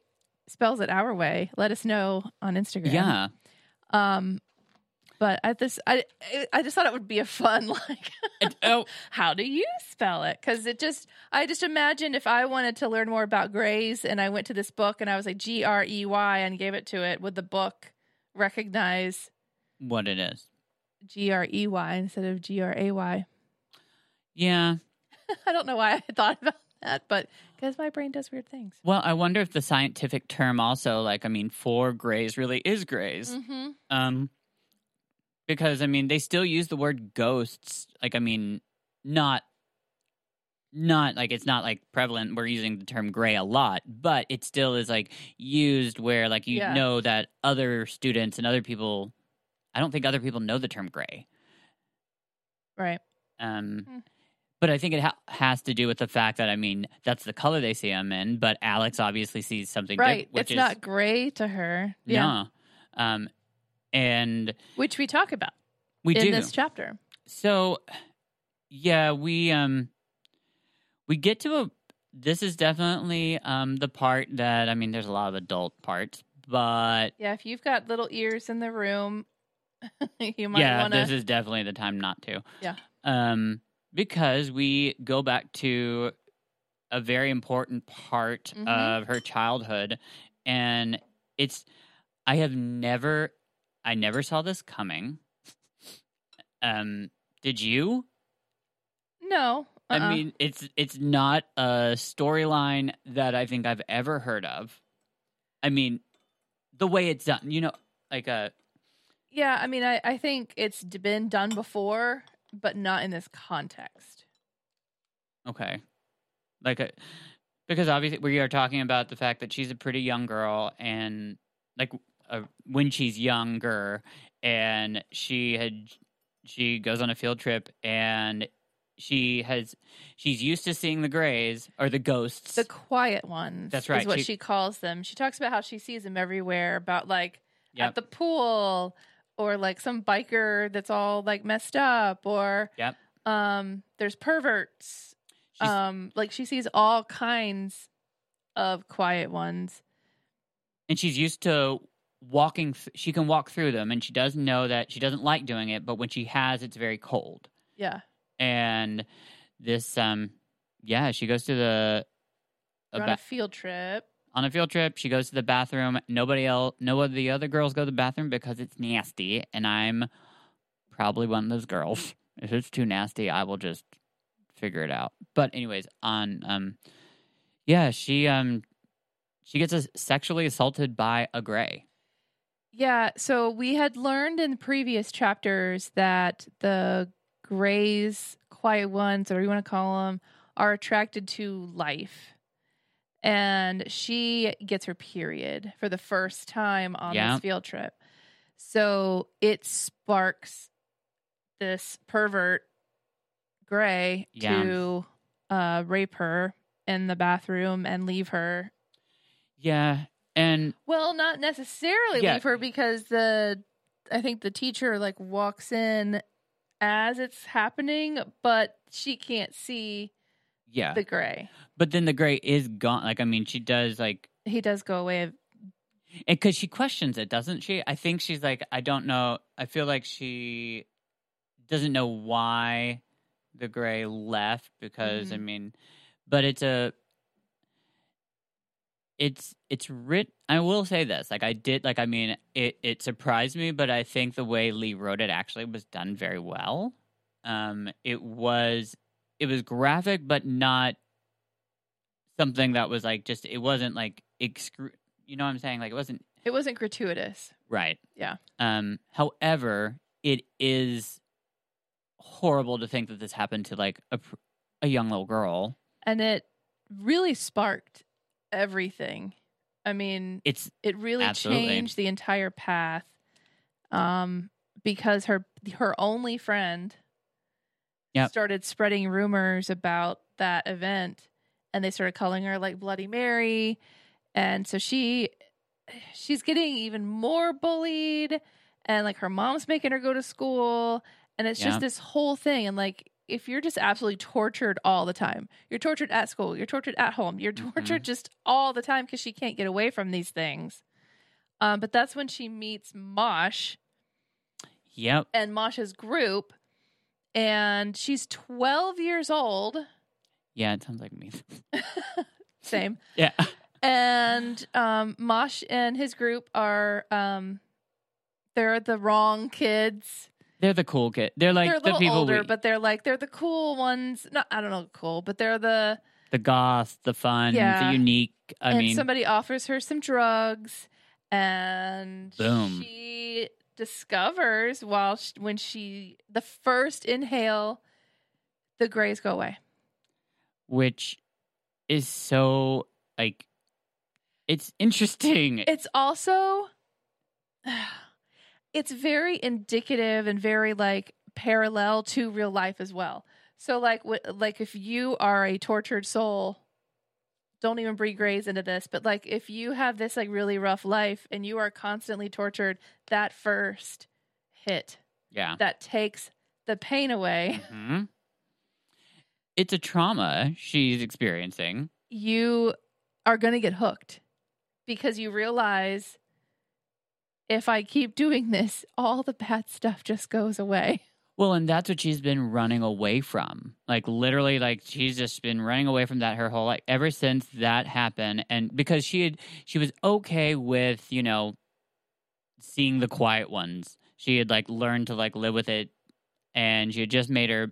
Speaker 4: spells it our way, let us know on Instagram.
Speaker 3: Yeah.
Speaker 4: Um, But I this I I just thought it would be a fun like
Speaker 3: oh,
Speaker 4: how do you spell it? Because it just I just imagined if I wanted to learn more about Grays and I went to this book and I was like G R E Y and gave it to it, would the book recognize
Speaker 3: what it is.
Speaker 4: G R E Y instead of G R A Y?
Speaker 3: Yeah.
Speaker 4: I don't know why I thought about that, but because my brain does weird things.
Speaker 3: Well, I wonder if the scientific term also, like, I mean, for grays really is grays.
Speaker 4: Mm-hmm.
Speaker 3: Um, because I mean, they still use the word ghosts. Like, I mean, not, not like it's not like prevalent. We're using the term gray a lot, but it still is like used where like you
Speaker 4: Yeah.
Speaker 3: know that other students and other people. I don't think other people know the term gray.
Speaker 4: Right.
Speaker 3: Um,
Speaker 4: Hmm.
Speaker 3: But I think it ha- has to do with the fact that I mean that's the color they see him in. But Alex obviously sees something
Speaker 4: Right.
Speaker 3: which
Speaker 4: It's
Speaker 3: is
Speaker 4: not gray to her. Yeah.
Speaker 3: no. Um, and
Speaker 4: Which we talk about
Speaker 3: we
Speaker 4: in
Speaker 3: do
Speaker 4: this chapter.
Speaker 3: so. Yeah, we um, we get to a. This is definitely um the part that I mean. There's a lot of adult parts, but
Speaker 4: Yeah. If you've got little ears in the room, you might
Speaker 3: yeah,
Speaker 4: want to.
Speaker 3: this is definitely the time not to.
Speaker 4: Yeah.
Speaker 3: Um, because we go back to a very important part
Speaker 4: Mhm.
Speaker 3: of her childhood, and it's. I have never, I never saw this coming. Um, did you?
Speaker 4: no. Uh-uh.
Speaker 3: I mean, it's it's not a storyline that I think I've ever heard of. I mean, the way it's done, you know, like uh, a
Speaker 4: Yeah, I mean, I, I think it's been done before, but not in this context.
Speaker 3: Okay. Like a, because obviously we are talking about the fact that she's a pretty young girl and like uh, when she's younger and she had she goes on a field trip and she has she's used to seeing the grays or the ghosts.
Speaker 4: The quiet ones.
Speaker 3: That's right,
Speaker 4: Is what
Speaker 3: she-
Speaker 4: she, calls them. She talks about how she sees them everywhere, about like
Speaker 3: Yep.
Speaker 4: at the pool or like some biker that's all like messed up or
Speaker 3: Yep.
Speaker 4: um there's perverts.
Speaker 3: She's-
Speaker 4: um like she sees all kinds of quiet ones.
Speaker 3: and she's used to walking th- she can walk through them and she does know that she doesn't like doing it but when she has it's very cold.
Speaker 4: Yeah.
Speaker 3: And this um yeah, she goes to the a
Speaker 4: We're on a field trip.
Speaker 3: on a field trip. She goes to the bathroom. Nobody else, no of the other girls go to the bathroom because it's nasty, and I'm probably one of those girls. If it's too nasty, I will just figure it out. But anyways, on um, yeah, she um, she gets sexually assaulted by a gray.
Speaker 4: Yeah, so we had learned in previous chapters that the grays, quiet ones, whatever you want to call them, are attracted to life. And she gets her period for the first time on
Speaker 3: Yeah.
Speaker 4: this field trip. So it sparks this pervert gray
Speaker 3: Yeah.
Speaker 4: to uh, rape her in the bathroom and leave her
Speaker 3: Yeah, and
Speaker 4: well, not necessarily
Speaker 3: Yeah.
Speaker 4: leave her because the I think the teacher like walks in as it's happening, but she can't see
Speaker 3: yeah,
Speaker 4: the gray.
Speaker 3: but then the gray is gone. Like I mean, she does like
Speaker 4: He does go away.
Speaker 3: because she questions it, doesn't she? I think she's like, I don't know. I feel like she doesn't know why the gray left because I
Speaker 4: Mhm.
Speaker 3: mean, but it's a, it's it's writ. I will say this, like I did, like I mean, it it surprised me, but I think the way Leigh wrote it actually was done very well. Um, it was it was graphic, but not something that was like just it wasn't like excru- you know what I'm saying? Like it wasn't
Speaker 4: It wasn't gratuitous.
Speaker 3: right.
Speaker 4: Yeah.
Speaker 3: Um however, it is horrible to think that this happened to like a a young little girl.
Speaker 4: And it really sparked everything. I mean,
Speaker 3: It's
Speaker 4: it really
Speaker 3: Absolutely.
Speaker 4: changed the entire path. Um, because her her only friend
Speaker 3: Yep.
Speaker 4: started spreading rumors about that event and they started calling her like Bloody Mary. And so she she's getting even more bullied and like her mom's making her go to school and it's
Speaker 3: Yep.
Speaker 4: just this whole thing and like if you're just absolutely tortured all the time you're tortured at school you're tortured at home you're
Speaker 3: Mhm.
Speaker 4: tortured just all the time because she can't get away from these things um, but that's when she meets mosh
Speaker 3: Yep.
Speaker 4: and Masha's group, and she's 12 years old.
Speaker 3: Yeah, it sounds like me.
Speaker 4: Same.
Speaker 3: yeah.
Speaker 4: and um, Mosh and his group are um, they're the wrong kids.
Speaker 3: They're the cool kid. They're like
Speaker 4: they're a
Speaker 3: the
Speaker 4: little
Speaker 3: people
Speaker 4: older,
Speaker 3: we,
Speaker 4: but they're like they're the cool ones. Not I don't know cool, but they're the
Speaker 3: the goth, the fun,
Speaker 4: Yeah.
Speaker 3: the unique. I
Speaker 4: and
Speaker 3: mean,
Speaker 4: somebody offers her some drugs, and
Speaker 3: Boom.
Speaker 4: she discovers while she, when she the first inhale, the grays go away.
Speaker 3: which is so like it's interesting.
Speaker 4: It's also it's very indicative and very like parallel to real life as well. So like what like if you are a tortured soul, don't even bring grays into this, but like if you have this like really rough life and you are constantly tortured, that first hit
Speaker 3: yeah.
Speaker 4: that takes the pain away,
Speaker 3: Mhm. It's a trauma she's experiencing.
Speaker 4: you are going to get hooked because you realize if I keep doing this, all the bad stuff just goes away.
Speaker 3: Well, and that's what she's been running away from. Like literally, like she's just been running away from that her whole life ever since that happened. And because she had, she was okay with you know seeing the quiet ones. She had like learned to like live with it, and she had just made her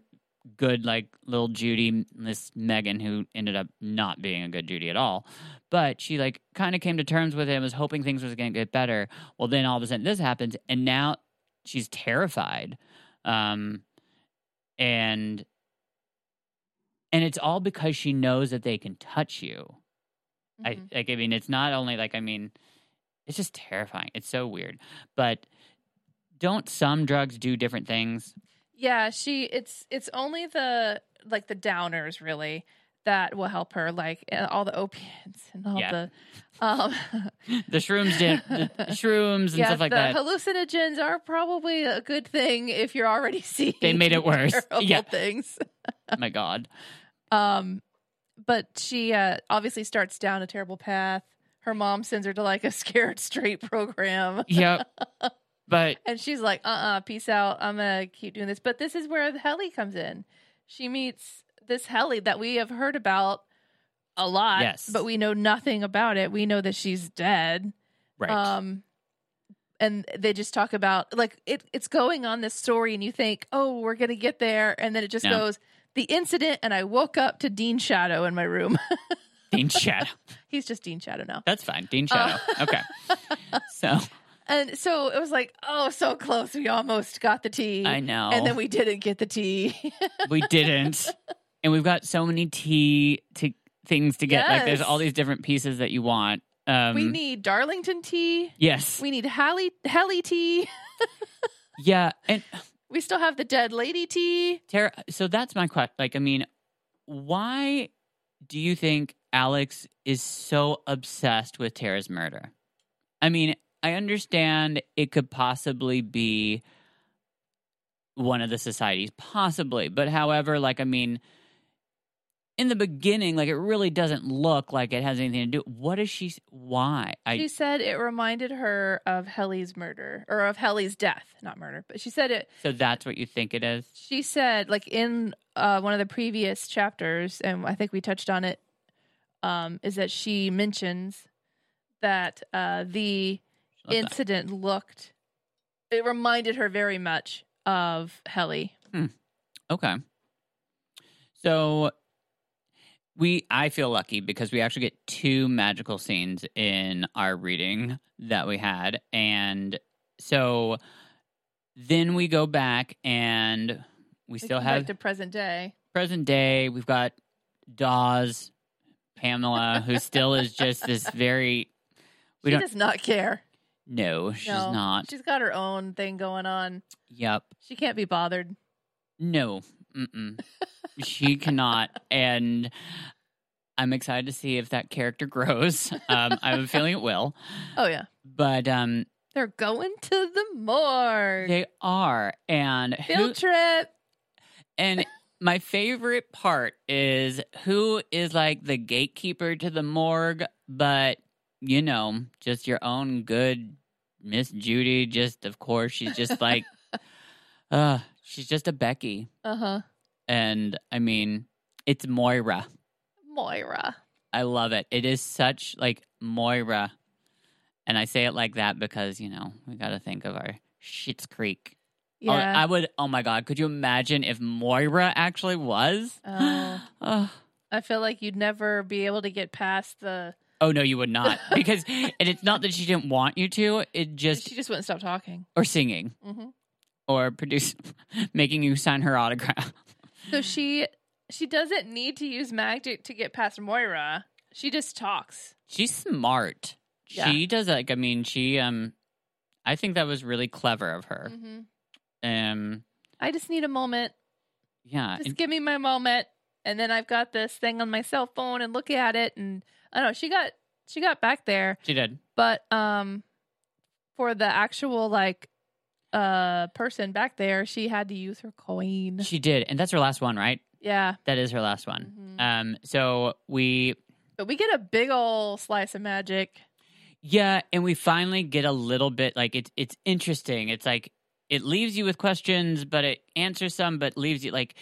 Speaker 3: good like little Judy, this Megan, who ended up not being a good Judy at all. But she like kind of came to terms with it and was hoping things was going to get better. Well, then all of a sudden this happens, and now she's terrified um and and it's all because she knows that they can touch you i
Speaker 4: Mhm.
Speaker 3: like i mean it's not only like i mean it's just terrifying it's so weird but don't some drugs do different things
Speaker 4: yeah, she it's it's only the like the downers really that will help her like uh, all the opiates and all
Speaker 3: Yeah.
Speaker 4: the um
Speaker 3: the shrooms did the shrooms and
Speaker 4: yeah,
Speaker 3: stuff like
Speaker 4: the
Speaker 3: that
Speaker 4: hallucinogens are probably a good thing if you're already seeing
Speaker 3: They made it worse. Yeah.
Speaker 4: things.
Speaker 3: oh my god
Speaker 4: Um, but she uh, obviously starts down a terrible path. Her mom sends her to like a scared straight program,
Speaker 3: yep but
Speaker 4: and she's like, "Uh, uh peace out. I'm gonna keep doing this." But this is where the Hellie comes in. She meets this Hellie that we have heard about a lot,
Speaker 3: Yes.
Speaker 4: but we know nothing about it. We know that she's dead.
Speaker 3: right
Speaker 4: Um, and they just talk about like it. It's going on this story, and you think, "Oh, we're gonna get there," and then it just
Speaker 3: No.
Speaker 4: goes. The incident, and I woke up to Dean Shadow in my room.
Speaker 3: dean shadow
Speaker 4: He's just Dean Shadow now.
Speaker 3: that's fine dean shadow
Speaker 4: Uh.
Speaker 3: okay so
Speaker 4: And so it was like, oh, so close. We almost got the tea.
Speaker 3: i know
Speaker 4: And then we didn't get the tea.
Speaker 3: we didn't and we've got so many tea to things to get like there's all these different pieces that you want um
Speaker 4: we need Darlington tea.
Speaker 3: yes
Speaker 4: We need Hallie Hellie tea.
Speaker 3: yeah and
Speaker 4: We still have the dead lady tea.
Speaker 3: Tara, so that's my question like i mean why do you think alex is so obsessed with tara's murder i mean i understand it could possibly be one of the societies possibly but however like i mean in the beginning like it really doesn't look like it has anything to do what is she why i
Speaker 4: she said it reminded her of Hellie's murder or of Hellie's death, not murder. But she said it
Speaker 3: so that's what you think it is
Speaker 4: she said like in uh, one of the previous chapters and i think we touched on it um, is that she mentions that uh, the. Incident looked it reminded her very much of hellie. Hmm.
Speaker 3: Okay. So we I feel lucky because we actually get two magical scenes in our reading that we had. And so then we go back and we
Speaker 4: We
Speaker 3: still have
Speaker 4: to present day.
Speaker 3: present day. We've got Dawes Pamela who still is just this very we
Speaker 4: she
Speaker 3: don't
Speaker 4: does not care
Speaker 3: no she's
Speaker 4: No,
Speaker 3: not.
Speaker 4: she's got her own thing going on.
Speaker 3: Yep.
Speaker 4: She can't be bothered.
Speaker 3: No, mm-mm. she cannot, and I'm excited to see if that character grows. Um, I have a feeling it will,
Speaker 4: oh yeah.
Speaker 3: But um,
Speaker 4: they're going to the morgue.
Speaker 3: They are. And who,
Speaker 4: field trip.
Speaker 3: And my favorite part is who is like the gatekeeper to the morgue, but you know, just your own good Miss Judy. Just of course, she's just like. Uh, she's just a Becky.
Speaker 4: Uh huh.
Speaker 3: And I mean, it's Moira.
Speaker 4: Moira.
Speaker 3: I love it. It is such like Moira. And I say it like that because, you know, we got to think of our Schitt's Creek. Oh,
Speaker 4: Yeah.
Speaker 3: I would, oh my God, could you imagine if Moira actually was?
Speaker 4: Oh.
Speaker 3: oh.
Speaker 4: I feel like you'd never be able to get past the.
Speaker 3: Oh, no, you would not. Because, and it's not that she didn't want you to, it just,
Speaker 4: She just wouldn't stop talking.
Speaker 3: or singing,
Speaker 4: hmm
Speaker 3: or produce, making you sign her autograph.
Speaker 4: So she she doesn't need to use magic to get past Moira. She just talks.
Speaker 3: She's smart.
Speaker 4: Yeah.
Speaker 3: She does like I mean she um I think that was really clever of her.
Speaker 4: hmm
Speaker 3: Um
Speaker 4: I just need a moment.
Speaker 3: yeah.
Speaker 4: Just
Speaker 3: and-
Speaker 4: give me my moment, and then I've got this thing on my cell phone and look at it, and I don't know. She got she got back there,
Speaker 3: she did.
Speaker 4: but um, for the actual like uh person back there, she had to use her coin.
Speaker 3: She did. And that's her last one, right?
Speaker 4: Yeah,
Speaker 3: That is her last one.
Speaker 4: Mhm.
Speaker 3: Um so we
Speaker 4: but we get a big old slice of magic.
Speaker 3: yeah, and we finally get a little bit like it's it's interesting. It's like it leaves you with questions, but it answers some, but leaves you like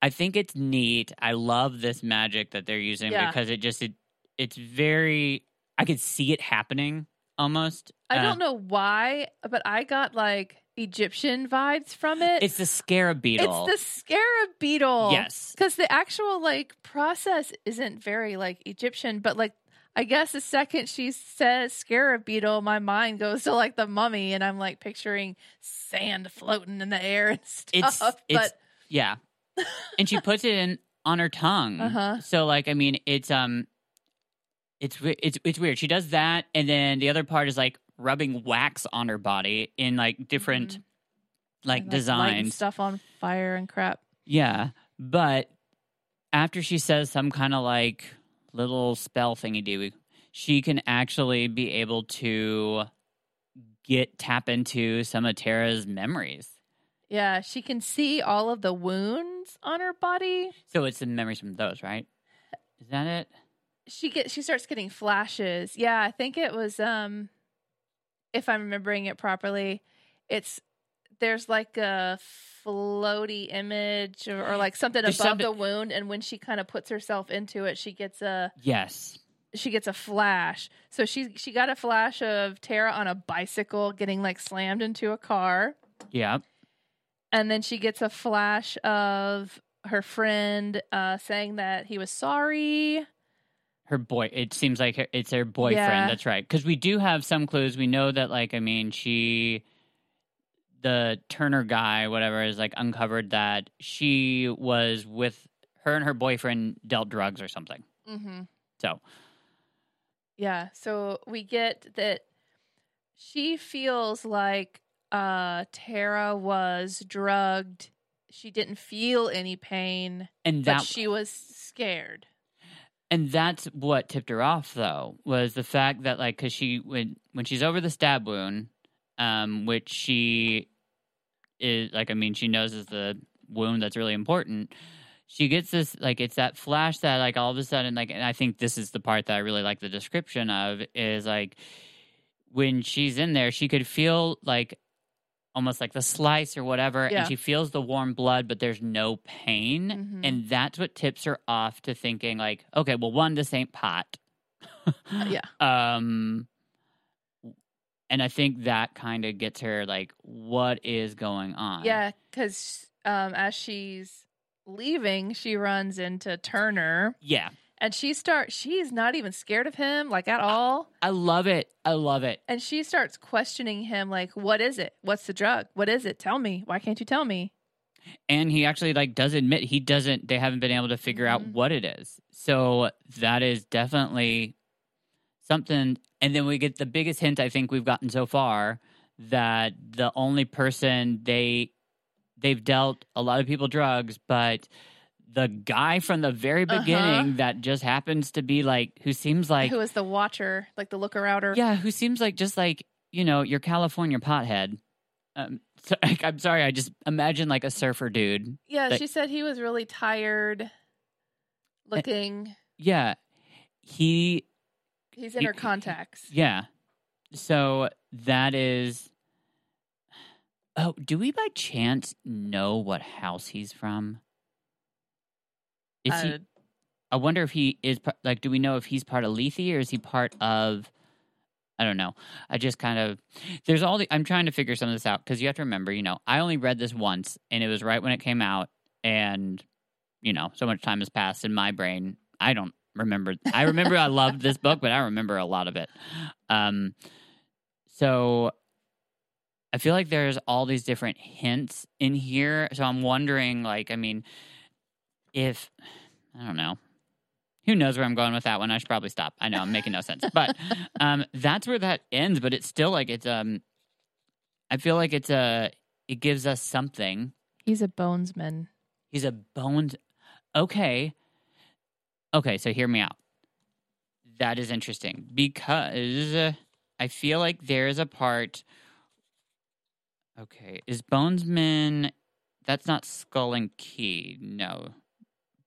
Speaker 3: I think it's neat. I love this magic that they're using
Speaker 4: Yeah.
Speaker 3: because it just it it's very I could see it happening almost.
Speaker 4: I
Speaker 3: Uh,
Speaker 4: don't know why, but I got like Egyptian vibes from it.
Speaker 3: It's the scarab beetle.
Speaker 4: It's the scarab beetle.
Speaker 3: Yes.
Speaker 4: Because the actual like process isn't very like Egyptian, but like I guess the second she says scarab beetle, my mind goes to like the mummy, and I'm like picturing sand floating in the air and
Speaker 3: It's
Speaker 4: stuff.
Speaker 3: it's yeah. and she puts it in on her tongue.
Speaker 4: Uh-huh.
Speaker 3: So like I mean it's um it's it's it's weird. She does that and then the other part is like rubbing wax on her body in like different
Speaker 4: Mhm.
Speaker 3: like
Speaker 4: and,
Speaker 3: designs.
Speaker 4: stuff on fire and crap.
Speaker 3: Yeah. But after she says some kind of like little spell thingy do, she can actually be able to get tap into some of Tara's memories.
Speaker 4: Yeah, she can see all of the wounds on her body.
Speaker 3: So it's the memories from those, right? Is that it?
Speaker 4: She get she starts getting flashes. Yeah, I think it was um if I'm remembering it properly, it's there's like a floaty image or, or like something
Speaker 3: There's
Speaker 4: above
Speaker 3: something-
Speaker 4: the wound and when she kind of puts herself into it, she gets a
Speaker 3: Yes.
Speaker 4: she gets a flash. So she she got a flash of Tara on a bicycle getting like slammed into a car
Speaker 3: Yeah.
Speaker 4: and then she gets a flash of her friend uh saying that he was sorry.
Speaker 3: Her boy. It seems like her, it's her boyfriend.
Speaker 4: Yeah.
Speaker 3: That's right. Because we do have some clues. We know that, like, I mean, she, the Turner guy, whatever, is like uncovered that she was with her and her boyfriend dealt drugs or something.
Speaker 4: Mhm.
Speaker 3: So
Speaker 4: Yeah, so we get that she feels like uh Tara was drugged. She didn't feel any pain,
Speaker 3: and
Speaker 4: but
Speaker 3: that
Speaker 4: she was scared.
Speaker 3: And that's what tipped her off though was the fact that like because she when when she's over the stab wound um which she is like i mean she knows is the wound that's really important she gets this like it's that flash that like all of a sudden like and i think this is the part that i really like the description of is like when she's in there she could feel like almost like the slice or whatever
Speaker 4: Yeah.
Speaker 3: and she feels the warm blood but there's no pain
Speaker 4: Mhm.
Speaker 3: and that's what tips her off to thinking like okay well one this ain't pot
Speaker 4: Uh, yeah.
Speaker 3: um and i think that kind of gets her like what is going on
Speaker 4: Yeah, cuz um as she's leaving, she runs into Turner
Speaker 3: yeah
Speaker 4: and she starts she's not even scared of him like at all.
Speaker 3: i love it i love it
Speaker 4: And she starts questioning him like, "What is it? What's the drug? What is it? Tell me. Why can't you tell me?"
Speaker 3: and he actually like does admit he doesn't they haven't been able to figure out
Speaker 4: Mhm.
Speaker 3: what it is so that is definitely something and then we get the biggest hint i think we've gotten so far that the only person they they've dealt a lot of people drugs but the guy from the very
Speaker 4: Uh-huh.
Speaker 3: beginning that just happens to be like who seems like
Speaker 4: Who is the watcher, like the looker outer?
Speaker 3: yeah who seems like just like you know your california pothead um, so, like, i'm sorry i just imagine like a surfer dude
Speaker 4: Yeah,
Speaker 3: Like-
Speaker 4: she said he was really tired looking.
Speaker 3: Yeah. He
Speaker 4: He's in
Speaker 3: he-
Speaker 4: her contacts.
Speaker 3: yeah. So that is Oh, do we by chance know what house he's from? Is he?
Speaker 4: Uh,
Speaker 3: I wonder if he is like. Do we know if he's part of Lethe or is he part of? I don't know. I just kind of there's all the. I'm trying to figure some of this out because you have to remember. You know, I only read this once, and it was right when it came out, and you know, so much time has passed in my brain. I don't remember. I remember I loved this book, but I remember a lot of it. Um, so I feel like there's all these different hints in here. So I'm wondering, like, I mean, if I don't know. Who knows where I'm going with that one? I should probably stop. I know I'm making no sense, but um, that's where that ends. But it's still like it's um, I feel like it's a it gives us something.
Speaker 4: he's a bonesman.
Speaker 3: He's a bones. Okay, okay. So hear me out. That is interesting because uh, I feel like there is a part. Okay, is Bonesman? That's not Skull and Key. No,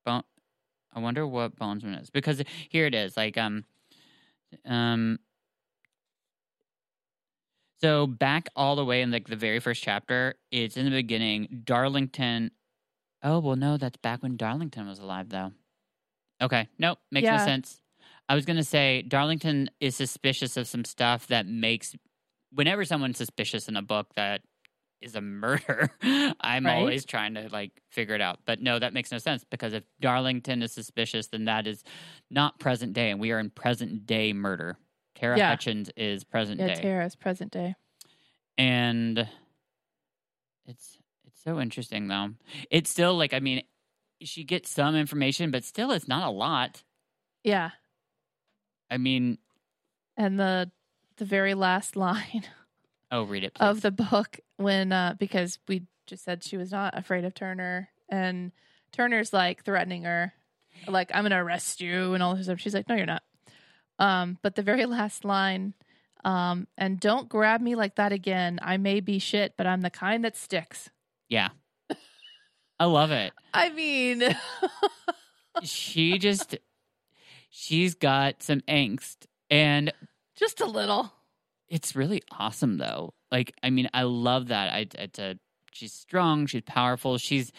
Speaker 3: Bone. I wonder what Bonesman is because here it is. Like um, um. So back all the way in like the very first chapter, it's in the beginning. Darlington. Oh well, no, that's back when Darlington was alive, though. Okay, nope, makes no sense. I was gonna say Darlington is suspicious of some stuff that makes. Whenever someone's suspicious in a book that is a murder, I'm
Speaker 4: Right.
Speaker 3: always trying to like figure it out. But no, that makes no sense because if Darlington is suspicious, then that is not present day, and we are in present day murder. Tara
Speaker 4: Yeah.
Speaker 3: Hutchins is present
Speaker 4: Yeah,
Speaker 3: day
Speaker 4: Tara's present day.
Speaker 3: and it's it's so interesting though it's still like i mean she gets some information but still it's not a lot
Speaker 4: Yeah,
Speaker 3: i mean
Speaker 4: and the the very last line
Speaker 3: oh read it please.
Speaker 4: of the book when uh because we just said she was not afraid of Turner and Turner's like threatening her like I'm going to arrest you and all this stuff. She's like no you're not. Um but the very last line um and don't grab me like that again. I may be shit, but I'm the kind that sticks.
Speaker 3: yeah i love it
Speaker 4: I mean
Speaker 3: she just she's got some angst and
Speaker 4: just a little.
Speaker 3: It's really awesome though like i mean i love that i it's a she's strong she's powerful she's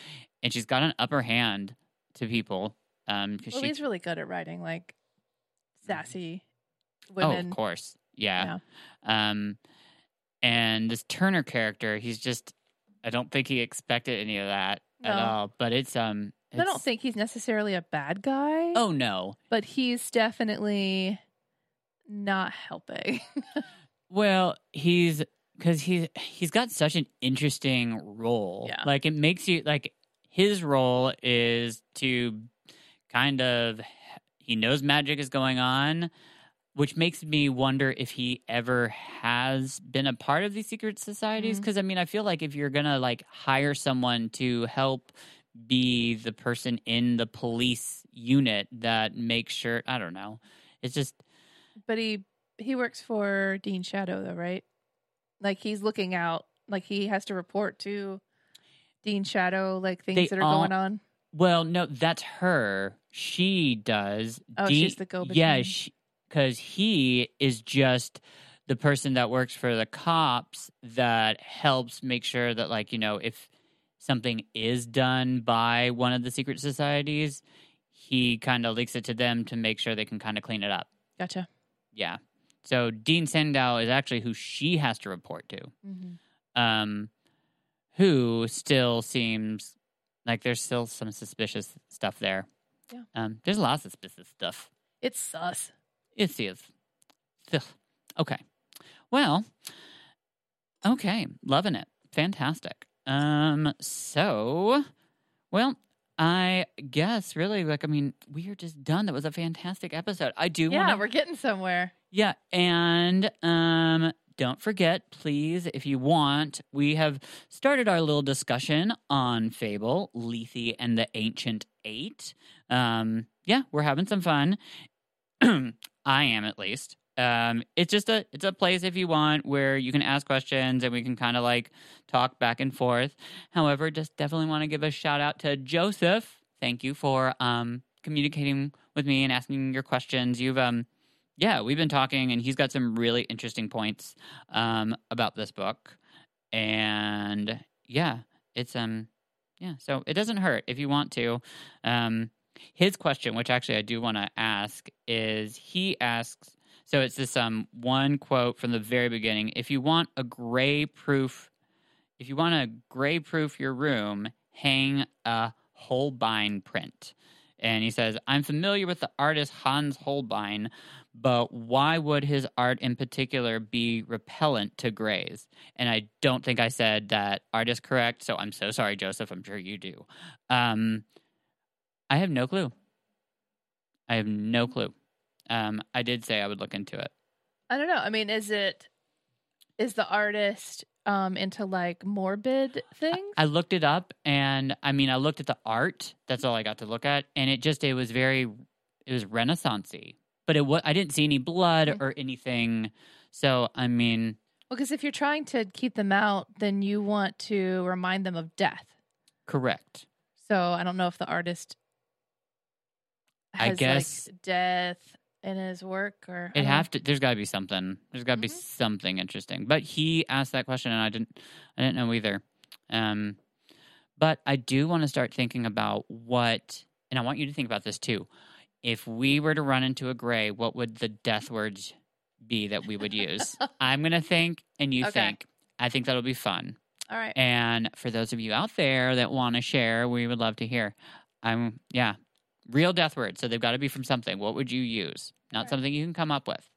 Speaker 3: and she's got an upper hand to people um 'cause
Speaker 4: Well,
Speaker 3: she
Speaker 4: he's really good at writing like sassy women.
Speaker 3: Oh,
Speaker 4: women.
Speaker 3: of course. Yeah. Um and this Turner character, he's just I don't think he expected any of that at all. But it's um
Speaker 4: I don't think he's necessarily a bad guy.
Speaker 3: Oh no.
Speaker 4: but he's definitely not helping.
Speaker 3: Well, he's because he's he's got such an interesting role.
Speaker 4: Yeah.
Speaker 3: Like it makes you like his role is to kind of he knows magic is going on, which makes me wonder if he ever has been a part of these secret societies.
Speaker 4: Mm-hmm.
Speaker 3: Because I mean, I feel like if you're gonna like hire someone to help be the person in the police unit that makes sure I don't know. It's just
Speaker 4: but he he works for Dean Shadow though, right? Like he's looking out. Like he has to report to Dean Shadow like things
Speaker 3: They
Speaker 4: that are
Speaker 3: all-
Speaker 4: going on.
Speaker 3: Well, no, that's her. She does.
Speaker 4: Oh,
Speaker 3: Dean-
Speaker 4: she's the go-between.
Speaker 3: Yeah, because he is just the person that works for the cops that helps make sure that, like, you know, if something is done by one of the secret societies, he kind of leaks it to them to make sure they can kind of clean it up.
Speaker 4: Gotcha.
Speaker 3: Yeah. So Dean Sandow is actually who she has to report to
Speaker 4: Mm-hmm.
Speaker 3: um, who still seems like there's still some suspicious stuff there.
Speaker 4: Yeah.
Speaker 3: Um, there's a lot of suspicious stuff.
Speaker 4: It's sus.
Speaker 3: It is. Ugh. Okay. Well, okay. Loving it. Fantastic. Um, so, well, I guess really, like, I mean, we are just done. That was a fantastic episode. I do
Speaker 4: Yeah,
Speaker 3: want
Speaker 4: we're getting somewhere.
Speaker 3: Yeah, and um don't forget, please, if you want, we have started our little discussion on Fable, Lethe, and the Ancient Eight. Um, yeah, we're having some fun. I am at least. Um, it's just a it's a place if you want where you can ask questions and we can kind of like talk back and forth. However, just definitely want to give a shout out to Joseph. Thank you for um communicating with me and asking your questions. You've um yeah, we've been talking, and he's got some really interesting points um, about this book. and yeah, it's um yeah, so it doesn't hurt if you want to. Um his question, which actually I do want to ask, is he asks so it's this um one quote from the very beginning. If you want a gray proof if you want to gray proof your room, hang a Holbein print. And he says, I'm familiar with the artist Hans Holbein, but why would his art in particular be repellent to grays? And I don't think I said that art is correct, so I'm so sorry, Joseph. I'm sure you do. Um, I have no clue. I have no clue. Um, I did say I would look into it.
Speaker 4: I don't know. I mean, is it is the artist um into like morbid things?
Speaker 3: I looked it up, and I mean, I looked at the art. That's all I got to look at, and it just it was very, it was Renaissancey, but it was I didn't see any blood
Speaker 4: Mhm.
Speaker 3: or anything. So I mean,
Speaker 4: well, because if you're trying to keep them out, then you want to remind them of death.
Speaker 3: correct.
Speaker 4: So I don't know if the artist
Speaker 3: I
Speaker 4: has
Speaker 3: guess-
Speaker 4: like death in his work or
Speaker 3: It have to. There's got to be something. There's got to be
Speaker 4: Mhm.
Speaker 3: something interesting. But he asked that question, and I didn't. I didn't know either. Um, but I do want to start thinking about what, and I want you to think about this too. If we were to run into a gray, what would the death words be that we would use? I'm gonna think, and you
Speaker 4: Okay.
Speaker 3: think. I think that'll be fun.
Speaker 4: All right.
Speaker 3: And for those of you out there that want to share, we would love to hear. I'm yeah, real death words. So they've got to be from something. What would you use? Not
Speaker 4: Right.
Speaker 3: something you can come up with.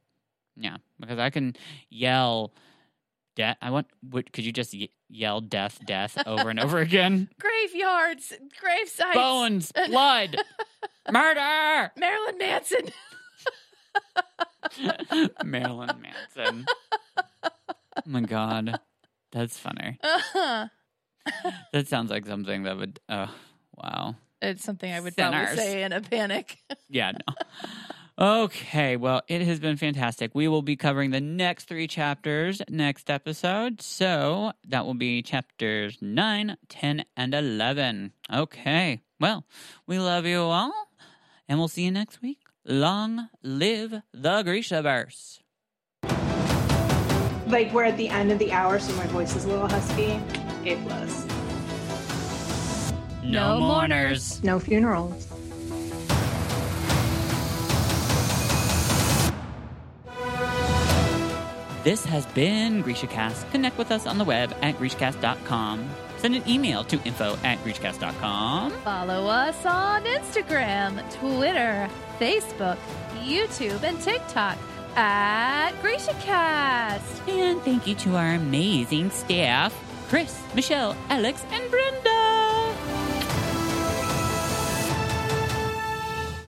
Speaker 3: Yeah, because I can yell. Death. I want. Would, could you just ye- yell death, death over and over again?
Speaker 4: Graveyards, grave sites,
Speaker 3: Bones, blood, murder.
Speaker 4: Marilyn Manson.
Speaker 3: Marilyn Manson. Oh my god, that's funny.
Speaker 4: Uh-huh.
Speaker 3: That sounds like something that would. Oh, wow.
Speaker 4: It's something I would
Speaker 3: Sinners.
Speaker 4: probably say in a panic.
Speaker 3: Yeah, no. Okay, well, it has been fantastic. We will be covering the next three chapters next episode. So that will be chapters 9, 10, and 11. Okay, well, we love you all, and we'll see you next week. Long live the Grishaverse.
Speaker 2: Like we're at the end of the hour, so my voice is a little husky. A plus.
Speaker 3: No,
Speaker 4: No
Speaker 3: mourners.
Speaker 2: No funerals.
Speaker 3: This has been GrishaCast. Connect with us on the web at GrishaCast.com. Send an email to info at GrishaCast.com.
Speaker 4: Follow us on Instagram, Twitter, Facebook, YouTube, and TikTok at GrishaCast.
Speaker 3: And thank you to our amazing staff Chris, Michelle, Alex, and Brenda.